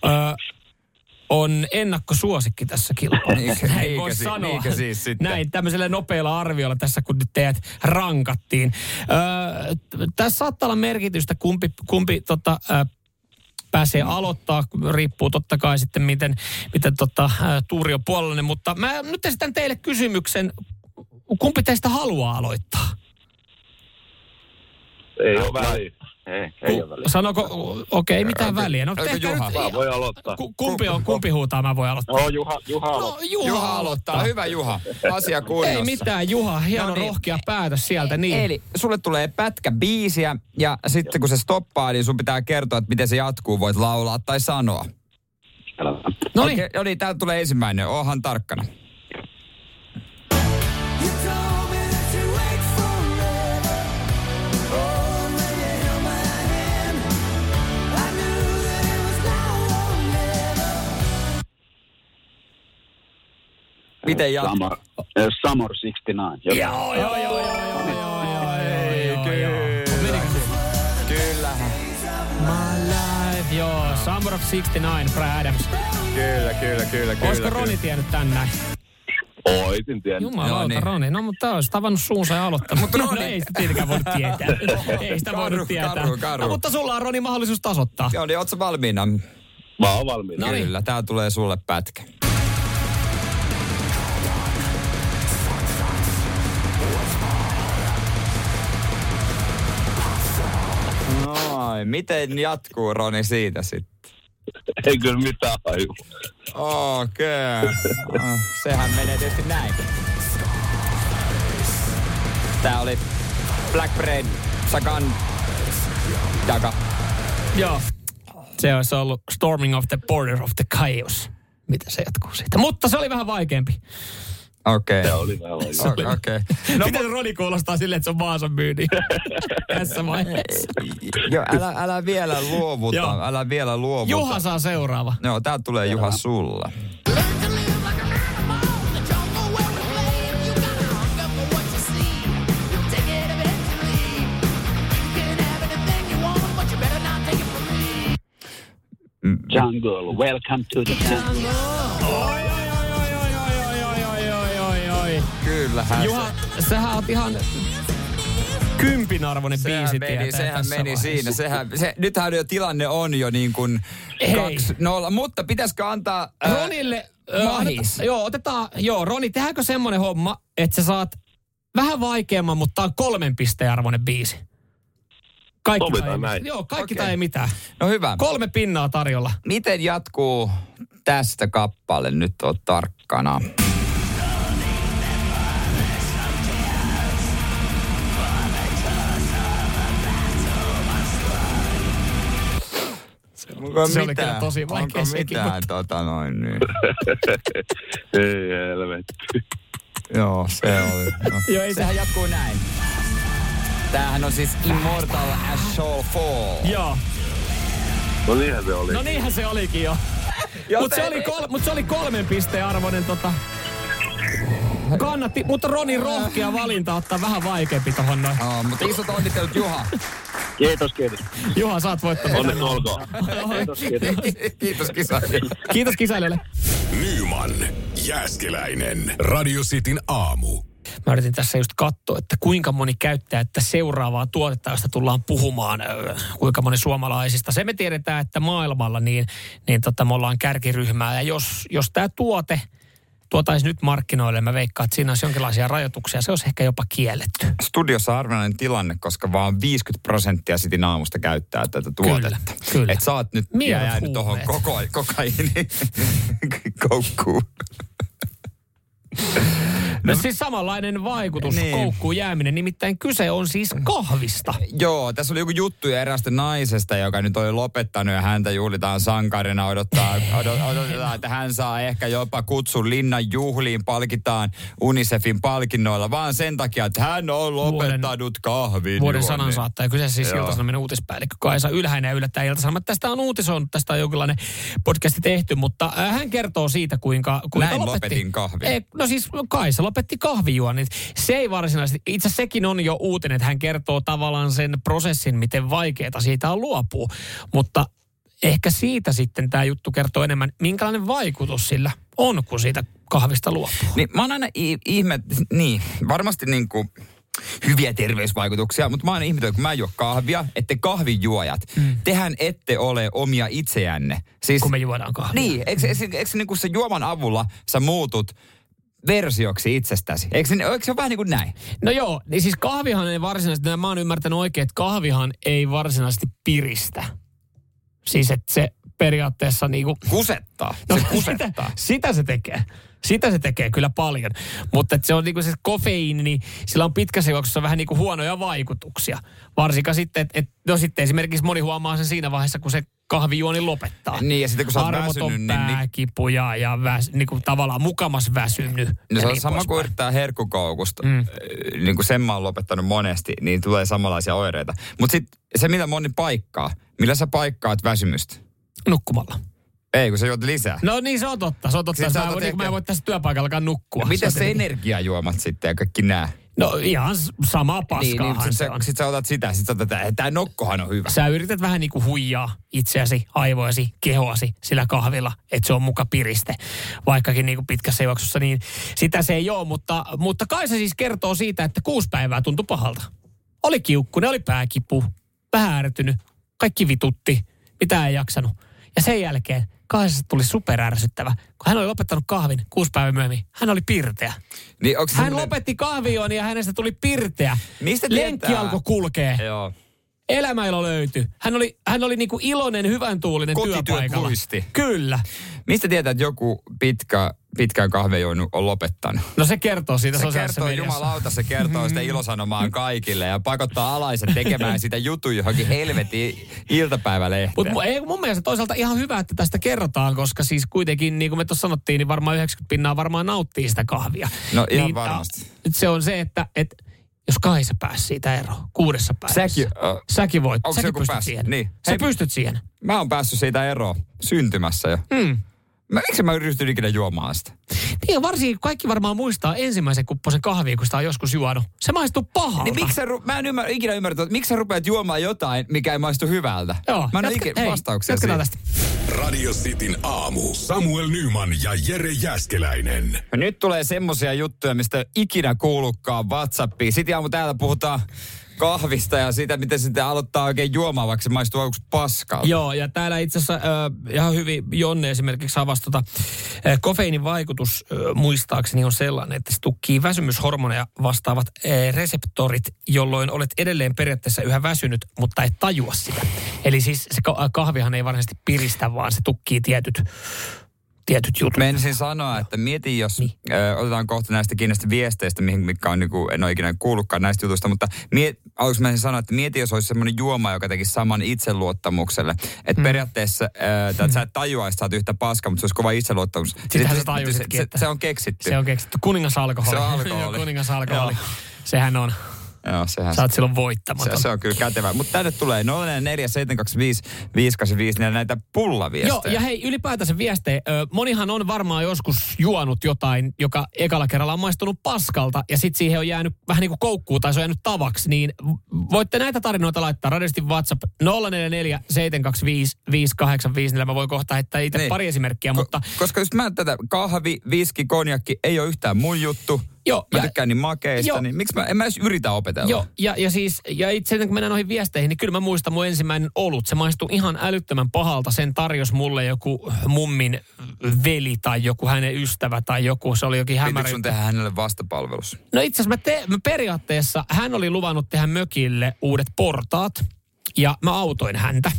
ö, on ennakkosuosikki tässä kilpailussa.
Niinkö-
Näin
niinkö
voisi
si-
sanoa.
niinkö siis sitten?
Näin, tämmöisellä nopealla arviolla tässä, kun nyt teidät rankattiin. Ö, t- tässä saattaa olla merkitystä, kumpi, kumpi tota, ö, pääsee aloittaa, riippuu totta kai sitten miten, miten tota, tuuri on puolellinen, mutta mä nyt esitän teille kysymyksen, kumpi teistä haluaa aloittaa?
Ei ole väliä. Ei, ei ole väliä.
Sanoko, okei, okay, mitään väliä. No tehkää
Juha?
nyt,
Mä voi aloittaa.
ku, kumpi on, kumpi huutaa, mä voin aloittaa.
No, Juha, Juha
No,
aloittaa.
Juha,
Juha aloittaa. Hyvä Juha. Asia kunnossa.
Ei mitään, Juha. Hieno
No niin.
rohkea päätös sieltä. Niin.
Eli sulle tulee pätkä biisiä ja sitten kun se stoppaa, niin sun pitää kertoa, että miten se jatkuu. Voit laulaa tai sanoa.
no niin.
Okei, no niin, täältä tulee ensimmäinen. Ohan tarkkana. Miten jatkaa?
Summer, uh, summer 69. Joo,
joo, joo, joo, joo, joo, joo, ei, kyllä.
Kyllä.
My joo. Summer of 69, Brad Adams.
Kyllä, kyllä, kyllä, kyllä.
Olisiko Roni tiennyt tän näin?
Oisin tiennyt.
Jumalauta,
niin.
Roni. No, mutta olisi tavannut suunsa ja aloittanut. mutta Roni... No, ei sitä tietenkään voi tietää. ei sitä
karru,
voi tietää.
Karu, karu.
No, mutta sulla on, Roni, mahdollisuus tasoittaa.
Joo, niin ootko valmiina?
Mä oon valmiina.
No niin.
Kyllä, tää tulee sulle pätkä. Noin, miten jatkuu Roni siitä sitten?
Ei kyllä mitään haju.
Okei. Okay. Sehän menee tietysti näin. Tää oli Black Brain, Sagan, Daga.
Joo. Se olisi ollut Storming of the Border of the Chaos. Mitä se jatkuu siitä? Mutta se oli vähän vaikeampi.
Okei.
Se oli vähän.
Okei. Okay.
No, Miten Roni kuulostaa silleen, että se on Vaasan myyni tässä vaiheessa?
Joo, älä, älä vielä luovuta,
Joo.
älä vielä luovuta.
Juha saa seuraava.
Joo, tää tulee Juha sulla.
Jungle, welcome to the jungle.
Kyllähän
Juha, sähän oot ihan kympin arvoinen
se, sehän
biisi
meni,
tietää
sehän
tässä
meni
vaiheessa.
siinä. Sehän, se, nythän jo tilanne on jo niin kuin
Hei.
kaksi nolla, mutta pitäisikö antaa... ää,
Ronille, ö,
mahis.
anneta- joo, otetaan, joo, Roni, tehdäänkö semmoinen homma, että sä saat vähän vaikeamman, mutta tää on kolmen pisteen arvoinen biisi. Kaikki
Sovitaan
tai ei,
näin.
Joo, kaikki
Okei.
tai ei mitään.
No hyvä.
Kolme pinnaa tarjolla.
Miten jatkuu tästä kappale? Nyt on tarkkana. Onko
Se oli
mitään?
kyllä tosi vaikea
Onko
sekin,
mitään
mutta-
tota noin niin?
Ei helvetti.
Joo, se oli. No.
Joo, ei se-
Sehän jatkuu näin. Tämähän on siis Immortal as Shall Fall.
Joo.
No niinhän se oli.
No niinhän se olikin jo. Mutta se, oli kol, mut se oli kolmen pisteen arvoinen tota... Kannatti, mutta Ronin rohkea valinta ottaa vähän vaikeampi tohon noin.
Oh, mutta isot onnittelut Juha.
Kiitos, kiitos.
Juha, saat voittanut.
Onneksi olkoon. Kiitos, kiitos.
Kiitos kisaajille.
Kiitos kisailijoille.
Nyman, Jääskeläinen, Radio Cityn aamu.
Mä yritin tässä just katsoa, että kuinka moni käyttää että seuraavaa tuotetta, josta tullaan puhumaan, öö, kuinka moni suomalaisista. Se me tiedetään, että maailmalla niin, niin tota, me ollaan kärkiryhmää. Ja jos, jos tämä tuote tuotaisi nyt markkinoille, mä veikkaan, että siinä olisi jonkinlaisia rajoituksia. Se olisi ehkä jopa kielletty.
Studiossa harvinainen tilanne, koska vaan 50 prosenttia Sitin aamusta käyttää tätä tuotetta.
kyllä.
Et sä oot nyt
Miehet
jäänyt tuohon koko, kokaiini koukkuun.
No siis samanlainen vaikutus,
Niin.
niin. koukkuun jääminen. Nimittäin kyse on siis kahvista.
Joo, tässä oli joku juttu eräästä naisesta, joka nyt oli lopettanut ja häntä juhlitaan sankarina. Odottaa, odot, odotetaan, että hän saa ehkä jopa kutsun linnan juhliin, palkitaan Unicefin palkinnoilla, vaan sen takia, että hän on lopettanut kahvin.
Vuoden
juonnin.
sanansaattaja. Kyseessä siis
Joo.
Ilta-Sanomien uutispäällikkö Kaisa Ylhäinen ja yllättäen Ilta-Sanomat. Tästä on uutisoinut, tästä on jonkinlainen podcasti tehty, mutta äh, hän kertoo siitä, kuinka, kuinka
Näin
lopetti.
lopetin kahvin.
Ei, no siis Kaisa lopetti kahvijuonnit. Se ei varsinaisesti, itse sekin on jo uutinen, että hän kertoo tavallaan sen prosessin, miten vaikeaa siitä on luopua. Mutta ehkä siitä sitten tämä juttu kertoo enemmän, minkälainen vaikutus sillä on, kun siitä kahvista luopuu.
Niin, mä oon aina ihme, niin, varmasti niin kuin hyviä terveysvaikutuksia, mutta mä oon ihmetellyt, kun mä en juo kahvia, että kahvijuojat, mm. tehän ette ole omia itseänne. Siis,
Kun me juodaan kahvia.
Niin, eikö, eikö, eikö, eikö niin kuin se juoman avulla sä muutut versioksi itsestäsi. Eikö se, eikö se ole vähän niin kuin näin?
No joo, niin siis kahvihan ei varsinaisesti, mä oon ymmärtänyt oikein, että kahvihan ei varsinaisesti piristä. Siis että se periaatteessa niinku...
Kusettaa.
No,
se kusettaa.
Sitä, sitä se tekee. Sitä se tekee kyllä paljon. Mutta se on niinku se kofeiini, niin sillä on pitkässä juoksussa vähän niinku huonoja vaikutuksia. Varsinkaan sitten, että et, no sitten esimerkiksi moni huomaa sen siinä vaiheessa, kun se kahvijuoni lopettaa.
Niin, ja sitten kun sä oot väsynyt, niin- niin-
pääkipu ja, väs, niinku tavallaan mukamas väsynyt.
No se on
niin
sama
poispäin.
kuin yrittää herkkukoukusta. Mm. Niin kuin sen mä oon lopettanut monesti, niin tulee samanlaisia oireita. Mutta sitten se, mitä moni paikkaa, millä sä paikkaat väsymystä?
Nukkumalla.
Ei, kun sä juot lisää.
No niin, se on totta. Se on totta.
Sitten sä
Mä,
otat
niin, mä
ehkä-
en voi tässä työpaikallakaan nukkua. On
se
tietenkin-
energiajuomat sitten ja kaikki nää?
No ihan s- samaa paskaahan
niin, sit
se
sä,
on.
sit sä otat sitä, sit sä otat, että tää nokkohan on hyvä.
Sä yrität vähän niin kuin huijaa itseäsi, aivoasi, kehoasi sillä kahvilla, että se on muka piriste. Vaikkakin niin kuin pitkässä juoksussa, niin sitä se ei ole. Mutta, mutta kai se siis kertoo siitä, että kuusi päivää tuntui pahalta. Oli kiukkunen, oli pääkipu, vähän ärtynyt, kaikki vitutti, mitä ei jaksanut. Ja sen jälkeen Kaisasta tuli superärsyttävä. Kun hän oli lopettanut kahvin kuusi päivää myöhemmin, hän oli pirteä.
Niin,
Hän
semmonen-
lopetti kahvijuoni ja hänestä tuli pirteä.
Mistä
Lenkki
tietää?
alkoi kulkea.
Joo.
Elämäilo löytyi. Hän oli, hän oli niinku iloinen, hyvän tuulinen työpaikalla.
luisti.
Kyllä.
Mistä tietää, että joku pitkä, pitkään juonut on lopettanut?
No se kertoo siitä
Se
sosiaalisessa
kertoo,
mediassa.
jumalauta, se kertoo sitä ilosanomaan kaikille ja pakottaa alaiset tekemään sitä jutun johonkin helvetin iltapäivälehteen.
Mutta ei mun mielestä toisaalta ihan hyvä, että tästä kerrotaan, koska siis kuitenkin, niin kuin me tuossa sanottiin, niin varmaan 90 pinnaa varmaan nauttii sitä kahvia.
No ihan
niin,
varmasti.
a- Nyt se on se, että, että jos Kaisa pääsi siitä eroon kuudessa päivässä.
Säkin, ö,
Säkin voit. Säkin pystyt
päässyt?
siihen.
Niin.
Sä
Hei-
pystyt siihen.
Mä oon päässyt siitä eroon syntymässä jo.
Mm.
Mä, miksi mä ryhtyn ikinä juomaan sitä?
Niin varsinkin kaikki varmaan muistaa ensimmäisen kupposen kahvia, kun sitä on joskus juonut. Se maistuu pahalta.
Niin miksi sä, ru- mä en ymmärrä, ikinä ymmärrä, että miksi sä rupeat juomaan jotain, mikä ei maistu hyvältä?
Joo,
Mä en
jatka-
ikinä
hei,
vastauksia
jatketaan
siihen.
tästä.
Radio Cityn aamu. Samuel Nyman ja Jere Jäskeläinen.
Nyt tulee semmosia juttuja, mistä ikinä kuullutkaan WhatsAppiin. Sitten aamu täällä puhutaan kahvista ja siitä, miten sitä aloittaa oikein juomaan, vaikka se maistuu aluksi paskalta.
Joo, ja täällä itse asiassa äh, ihan hyvin Jonne esimerkiksi avasi tota, äh, kofeiinin vaikutus äh, muistaakseni on sellainen, että se tukkii väsymyshormoneja vastaavat äh, reseptorit, jolloin olet edelleen periaatteessa yhä väsynyt, mutta et tajua sitä. Eli siis se ka- kahvihan ei varsinaisesti piristä, vaan se tukkii tietyt, tietyt jutut.
Menisin sanoa, että mieti, jos niin. ö, otetaan kohta näistä kiinnosta viesteistä, mihin, mitkä on, niinku, en ole ikinä kuullutkaan näistä jutuista, mutta miet, aluksi mä sanoa, että mieti, jos olisi semmoinen juoma, joka teki saman itseluottamukselle. Että mm. periaatteessa, ö, että sä et tajua, että sä oot yhtä paska, mutta se olisi kova itseluottamus.
Sitähän
se,
sä tajusitkin,
se, se, se, on keksitty.
Se on keksitty. Kuningas alkoholi.
Se on alkoholi.
Kuningas alkoholi.
Joo.
Sehän on.
Joo, sehän
Sä oot silloin voittamaton.
se, se on kyllä kätevä. Mutta tänne tulee 044 725 585 niin näitä pullaviestejä.
Joo, ja hei, ylipäätänsä viestejä. Monihan on varmaan joskus juonut jotain, joka ekalla kerralla on maistunut paskalta, ja sitten siihen on jäänyt vähän niin kuin koukkuun tai se on jäänyt tavaksi, niin voitte näitä tarinoita laittaa radiosti WhatsApp 044 725 585, mä voin kohta heittää itse
Niin.
pari esimerkkiä, mutta
Koska just mä tätä kahvi, viski, konjakki ei ole yhtään mun juttu.
Joo,
Mä
ja-
tykkään niin makeista,
Joo.
niin miksi mä, en mä edes yritä opetella?
Joo, ja, ja siis, ja itse kun mennään noihin viesteihin, niin kyllä mä muistan mun ensimmäinen olut. Se maistui ihan älyttömän pahalta. Sen tarjosi mulle joku mummin veli tai joku hänen ystävä tai joku. Se oli jokin
Pitikö
hämärä.
sun tehdä hänelle vastapalvelus?
No itse asiassa mä, te, mä periaatteessa, hän oli luvannut tehdä mökille uudet portaat ja mä autoin häntä.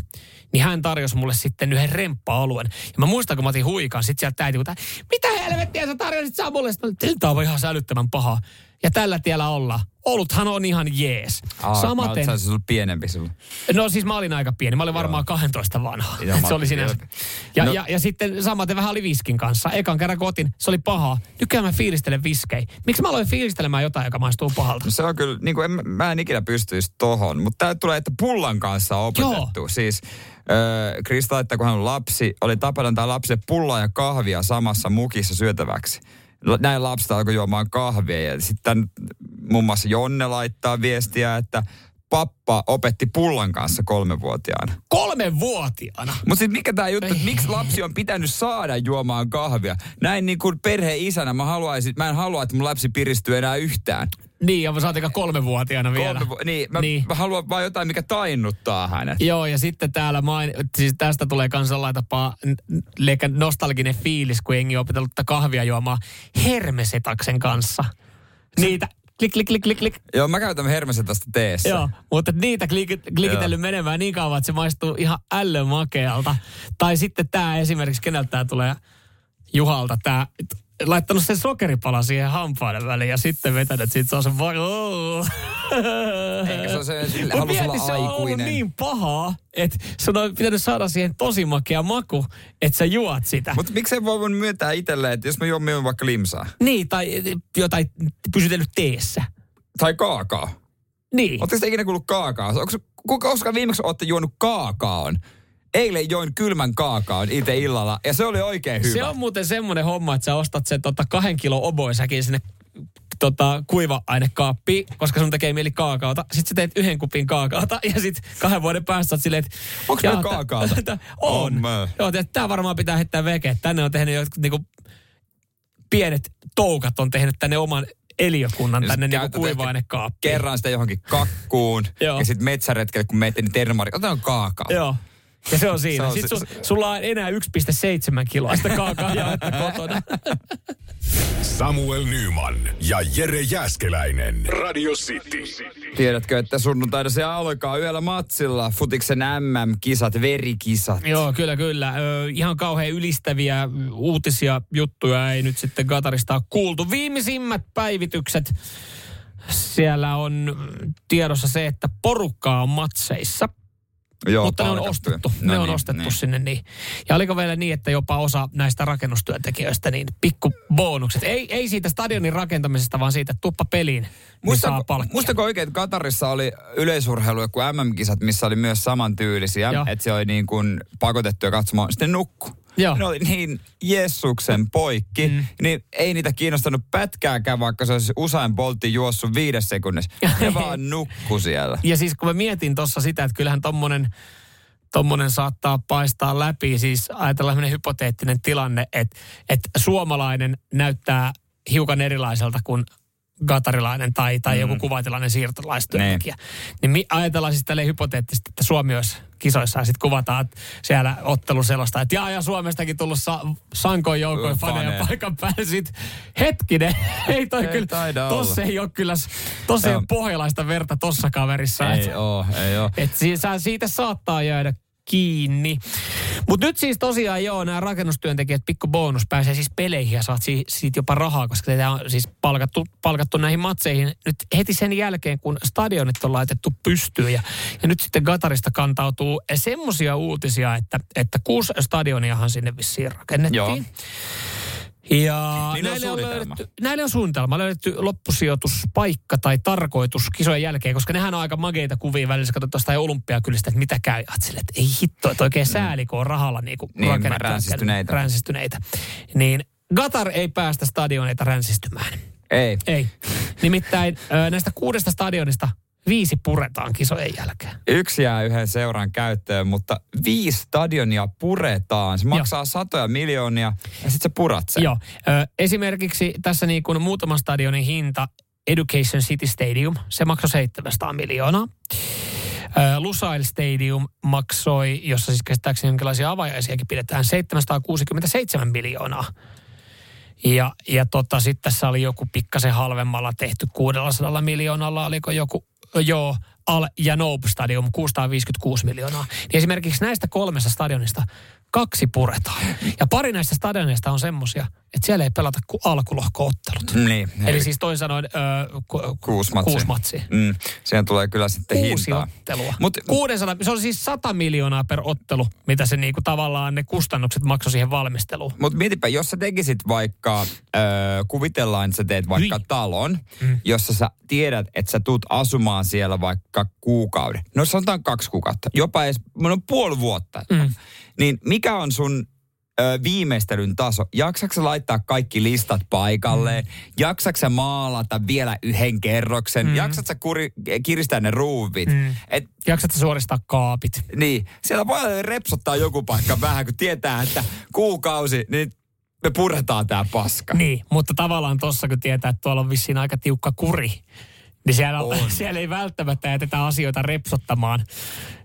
Niin hän tarjosi mulle sitten yhden remppa-oluen. Ja mä muistan, kun mä otin huikan, sit sieltä äiti, mitä helvettiä sä tarjosit Samulle? Sitten tämä on ihan sälyttömän paha. Ja tällä tiellä ollaan. Oluthan on ihan jees.
Aa,
Samaten,
Mä ollut pienempi sulla.
no siis mä olin aika pieni. Mä olin varmaan 12 vanha.
Joo,
se oli sinänsä. Ja,
No-
ja, ja sitten samaten vähän oli viskin kanssa. Ekan kerran kotin, se oli pahaa. Nykyään mä fiilistelen viskei. Miksi mä aloin fiilistelemään jotain, joka maistuu pahalta?
No se on kyllä, niin kuin en, mä en ikinä pystyisi tohon, mutta tää tulee, että pullan kanssa on opetettu. Joo. Siis öö, Krista, että kun hän on lapsi, oli tapana antaa lapsille pullaa ja kahvia samassa mukissa syötäväksi. Näin lapset alkoi juomaan kahvia ja sitten muun muassa Jonne laittaa viestiä, että pappa opetti pullan kanssa kolmevuotiaana.
Kolmenvuotiaana.
Mutta sitten mikä tämä juttu, että miksi lapsi on pitänyt saada juomaan kahvia? Näin niin kuin perheen isänä mä haluaisin, mä en halua, että mun lapsi piristyy enää yhtään.
Niin, ja saatika kolmevuotiaana vielä.
Kolme, vu- niin, mä,
Niin.
mä haluan vaan jotain, mikä tainnuttaa hänet.
Joo, ja sitten täällä main, siis tästä tulee kans sellainen tapa, n- leikkä nostalginen fiilis, kun jengi on opetellut kahvia juomaan Hermesetaksen kanssa. Niitä, klik, klik, klik, klik, klik.
Joo, mä käytän hermesen tästä teessä.
Joo, mutta niitä klik, klikitellyt menemään niin kauan, että se maistuu ihan ällön makealta. Tai sitten tämä esimerkiksi, keneltä tämä tulee Juhalta, tämä laittanut sen sokeripala siihen hampaiden väliin ja sitten vetänyt siitä se on se vai...
Eikä se ole se, sille
Mut
halusi
mieti,
olla
se on ollut niin pahaa, että sun on pitänyt saada siihen tosi makea maku, että sä juot sitä.
Mutta miksei voi myöntää itselleen, että jos mä juon minun vaikka limsaa.
Niin, tai jotain pysytellyt teessä.
Tai kaakaa.
Niin.
Oletteko te ikinä kuullut kaakaa? Onko, kuka koska viimeksi olette juonut kaakaon? Eilen join kylmän kaakaon itse illalla ja se oli oikein hyvä.
Se on muuten semmoinen homma, että sä ostat sen tota kahden kilo oboisäkin sinne tota, kuiva-ainekaappiin, koska sun tekee mieli kaakaota. Sitten sä teet yhden kupin kaakaota ja sitten kahden vuoden päästä sä oot silleen, että...
Onks
jaa,
meillä kaakaota?
tä- On.
On mä.
Joo, tää varmaan pitää heittää veke. Tänne on tehnyt jotkut niinku pienet toukat on tehnyt tänne oman eliökunnan tänne niinku kuiva-ainekaappiin.
Kerran sitä johonkin kakkuun
Joo.
ja sitten metsäretkelle, kun meette, niin termari, otetaan kaakao.
Joo. Ja se on siinä.
Se on
Sitten
se-
su, sulla on enää 1,7 kiloa sitä kaakaa jaetta kotona.
Samuel Nyman ja Jere Jäskeläinen. Radio City.
Tiedätkö, että sunnuntaina se alkaa yöllä matsilla futiksen MM-kisat, verikisat.
Joo, kyllä, kyllä. Ö, ihan kauhean ylistäviä uutisia juttuja ei nyt sitten Katarista ole kuultu. Viimeisimmät päivitykset. Siellä on tiedossa se, että porukkaa on matseissa.
Joo,
mutta ne on ostettu.
No
ne on
niin,
ostettu
niin.
sinne niin. Ja oliko vielä niin, että jopa osa näistä rakennustyöntekijöistä, niin pikku bonukset. Ei, ei siitä stadionin rakentamisesta, vaan siitä, että tuppa peliin, niin saa
Muistako,
palkkia.
muistako oikein, että Katarissa oli yleisurheilu joku MM-kisat, missä oli myös samantyylisiä, että se oli niin kuin pakotettuja katsomaan. Sitten nukku.
Joo.
Ne oli niin Jessuksen poikki, mm. niin ei niitä kiinnostanut pätkääkään, vaikka se olisi Usain Boltin juossut viides sekunnissa. Ne vaan nukku siellä.
Ja siis kun mä mietin tuossa sitä, että kyllähän tommonen, tommonen saattaa paistaa läpi, siis ajatellaan sellainen hypoteettinen tilanne, että, että suomalainen näyttää hiukan erilaiselta kuin katarilainen tai, tai mm. joku kuvatilainen siirtolaistyöntekijä. Niin mi- ajatellaan siis tälleen hypoteettisesti, että Suomi olisi kisoissa ja sitten kuvataan siellä otteluselosta, että jaa ja Suomestakin tullut sa- sankoin joukoin faneja paikan päälle. Sit, hetkinen, ei toi
Ei
kyllä,
taida
tossa
olla.
ei ole kyllä, tossa ei ole pohjalaista verta tossa kaverissa.
Ei
Et-
oo, ei oo.
et si- siitä saattaa jäädä kiinni. Mutta nyt siis tosiaan joo, nämä rakennustyöntekijät, pikku bonus, pääsee siis peleihin ja saat si- siitä jopa rahaa, koska tätä on siis palkattu, palkattu näihin matseihin nyt heti sen jälkeen, kun stadionit on laitettu pystyyn. Ja, ja nyt sitten Gatarista kantautuu semmoisia uutisia, että, että kuusi stadioniahan sinne vissiin rakennettiin.
Joo.
Ja
Niillä on
näille on, löydetty, näille on suunnitelma, löydetty loppusijoituspaikka tai tarkoitus kisojen jälkeen, koska nehän on aika mageita kuvia välillä, katsot tuosta olympiakylistä, että mitä käy. Ajattelin, että ei hitto, että oikein sääli, kun on rahalla niin kuin
Niin,
rakennettu-
ränsistyneitä.
ränsistyneitä. Niin Qatar ei päästä stadioneita ränsistymään.
Ei.
Ei. Nimittäin näistä kuudesta stadionista viisi puretaan kisojen jälkeen.
Yksi jää yhden seuran käyttöön, mutta viisi stadionia puretaan. Se maksaa satoja miljoonia ja sitten sä purat sen.
Joo. Ö, esimerkiksi tässä niin kuin muutaman stadionin hinta, Education City Stadium, se maksoi 700 miljoonaa. Lusail Stadium maksoi, jossa siis käsittääkseni jonkinlaisia avajaisiakin pidetään, 767 miljoonaa. Ja, ja tota, sitten tässä oli joku pikkasen halvemmalla tehty 600 miljoonalla, oliko joku, joo, Al ja Nope Stadium 656 miljoonaa. Niin esimerkiksi näistä kolmesta stadionista kaksi puretaan. Ja pari näistä stadioneista on semmosia, että siellä ei pelata kuin alkulohkoottelut.
Niin.
Eli siis toisin sanoen ö, ku,
kuusi matsia.
kuusi matsia.
Mm, siihen tulee kyllä sitten
Kuusi
hintaa.
ottelua.
Mut,
600, se on siis 100 miljoonaa per ottelu, mitä se niinku tavallaan ne kustannukset maksoi siihen valmisteluun.
Mutta mietipä, jos sä tekisit vaikka, äh, kuvitellaan, että sä teet vaikka
Hyi.
talon, mm. jossa sä tiedät, että sä tuut asumaan siellä vaikka kuukauden. No sanotaan kaksi kuukautta, jopa edes, no puoli vuotta.
Mm.
Niin mikä on sun ö, viimeistelyn taso? Jaksatko sä laittaa kaikki listat paikalleen? Mm. Jaksatko sä maalata vielä yhden kerroksen? Mm. Jaksatko sä kuri, kiristää ne ruuvit?
Mm.
Et,
Jaksat sä suoristaa kaapit?
niin, siellä voi repsottaa joku paikka vähän, kun tietää, että kuukausi, niin me puretaan tää paska.
Niin, mutta tavallaan tossa kun tietää, että tuolla on vissiin aika tiukka kuri, niin siellä, on. siellä ei välttämättä jätetä asioita repsottamaan.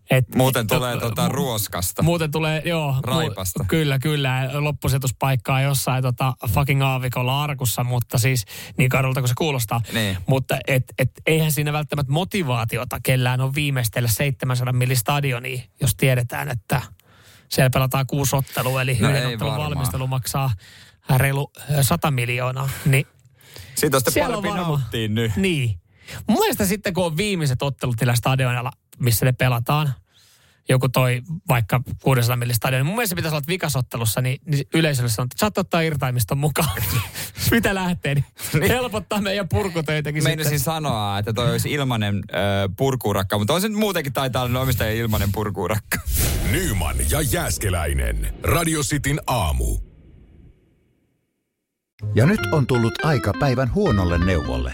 Et,
Muuten
et,
tulee
to-
tota
mu-
ruoskasta.
Muuten tulee, joo. mu-
Raipasta.
Kyllä, kyllä. Loppusetuspaikkaa jossain tota, fucking aavikolla arkussa, mutta siis niin kadulta kuin se kuulostaa.
Niin.
Mutta et, et, eihän siinä välttämättä motivaatiota kellään on viimeistellä 700 milli stadionia, jos tiedetään, että siellä pelataan kuusi ottelua, eli
No
yhden ottelun
varmaan.
valmistelu maksaa reilu ö, 100 miljoonaa. Niin
Siitä on sitten
on
parempi
varma.
nyt.
Niin. Mun mielestä sitten kun on viimeiset ottelut niillä stadionilla, missä ne pelataan, joku toi vaikka 600 millin stadion, niin mun mielestä pitäisi olla, vikasottelussa, niin, niin yleisölle sanotaan, että saatte ottaa irtaimiston mukaan. Mitä lähtee, niin helpottaa meidän purkutöitäkin
Meinasin
sitten.
sanoa, että toi olisi ilmanen äh, purkuurakka, mutta on se nyt muutenkin taitaa olla omistajien ilmanen purkuurakka.
Nyman ja Jääskeläinen. Radio Cityn aamu.
Ja nyt on tullut aika päivän huonolle neuvolle.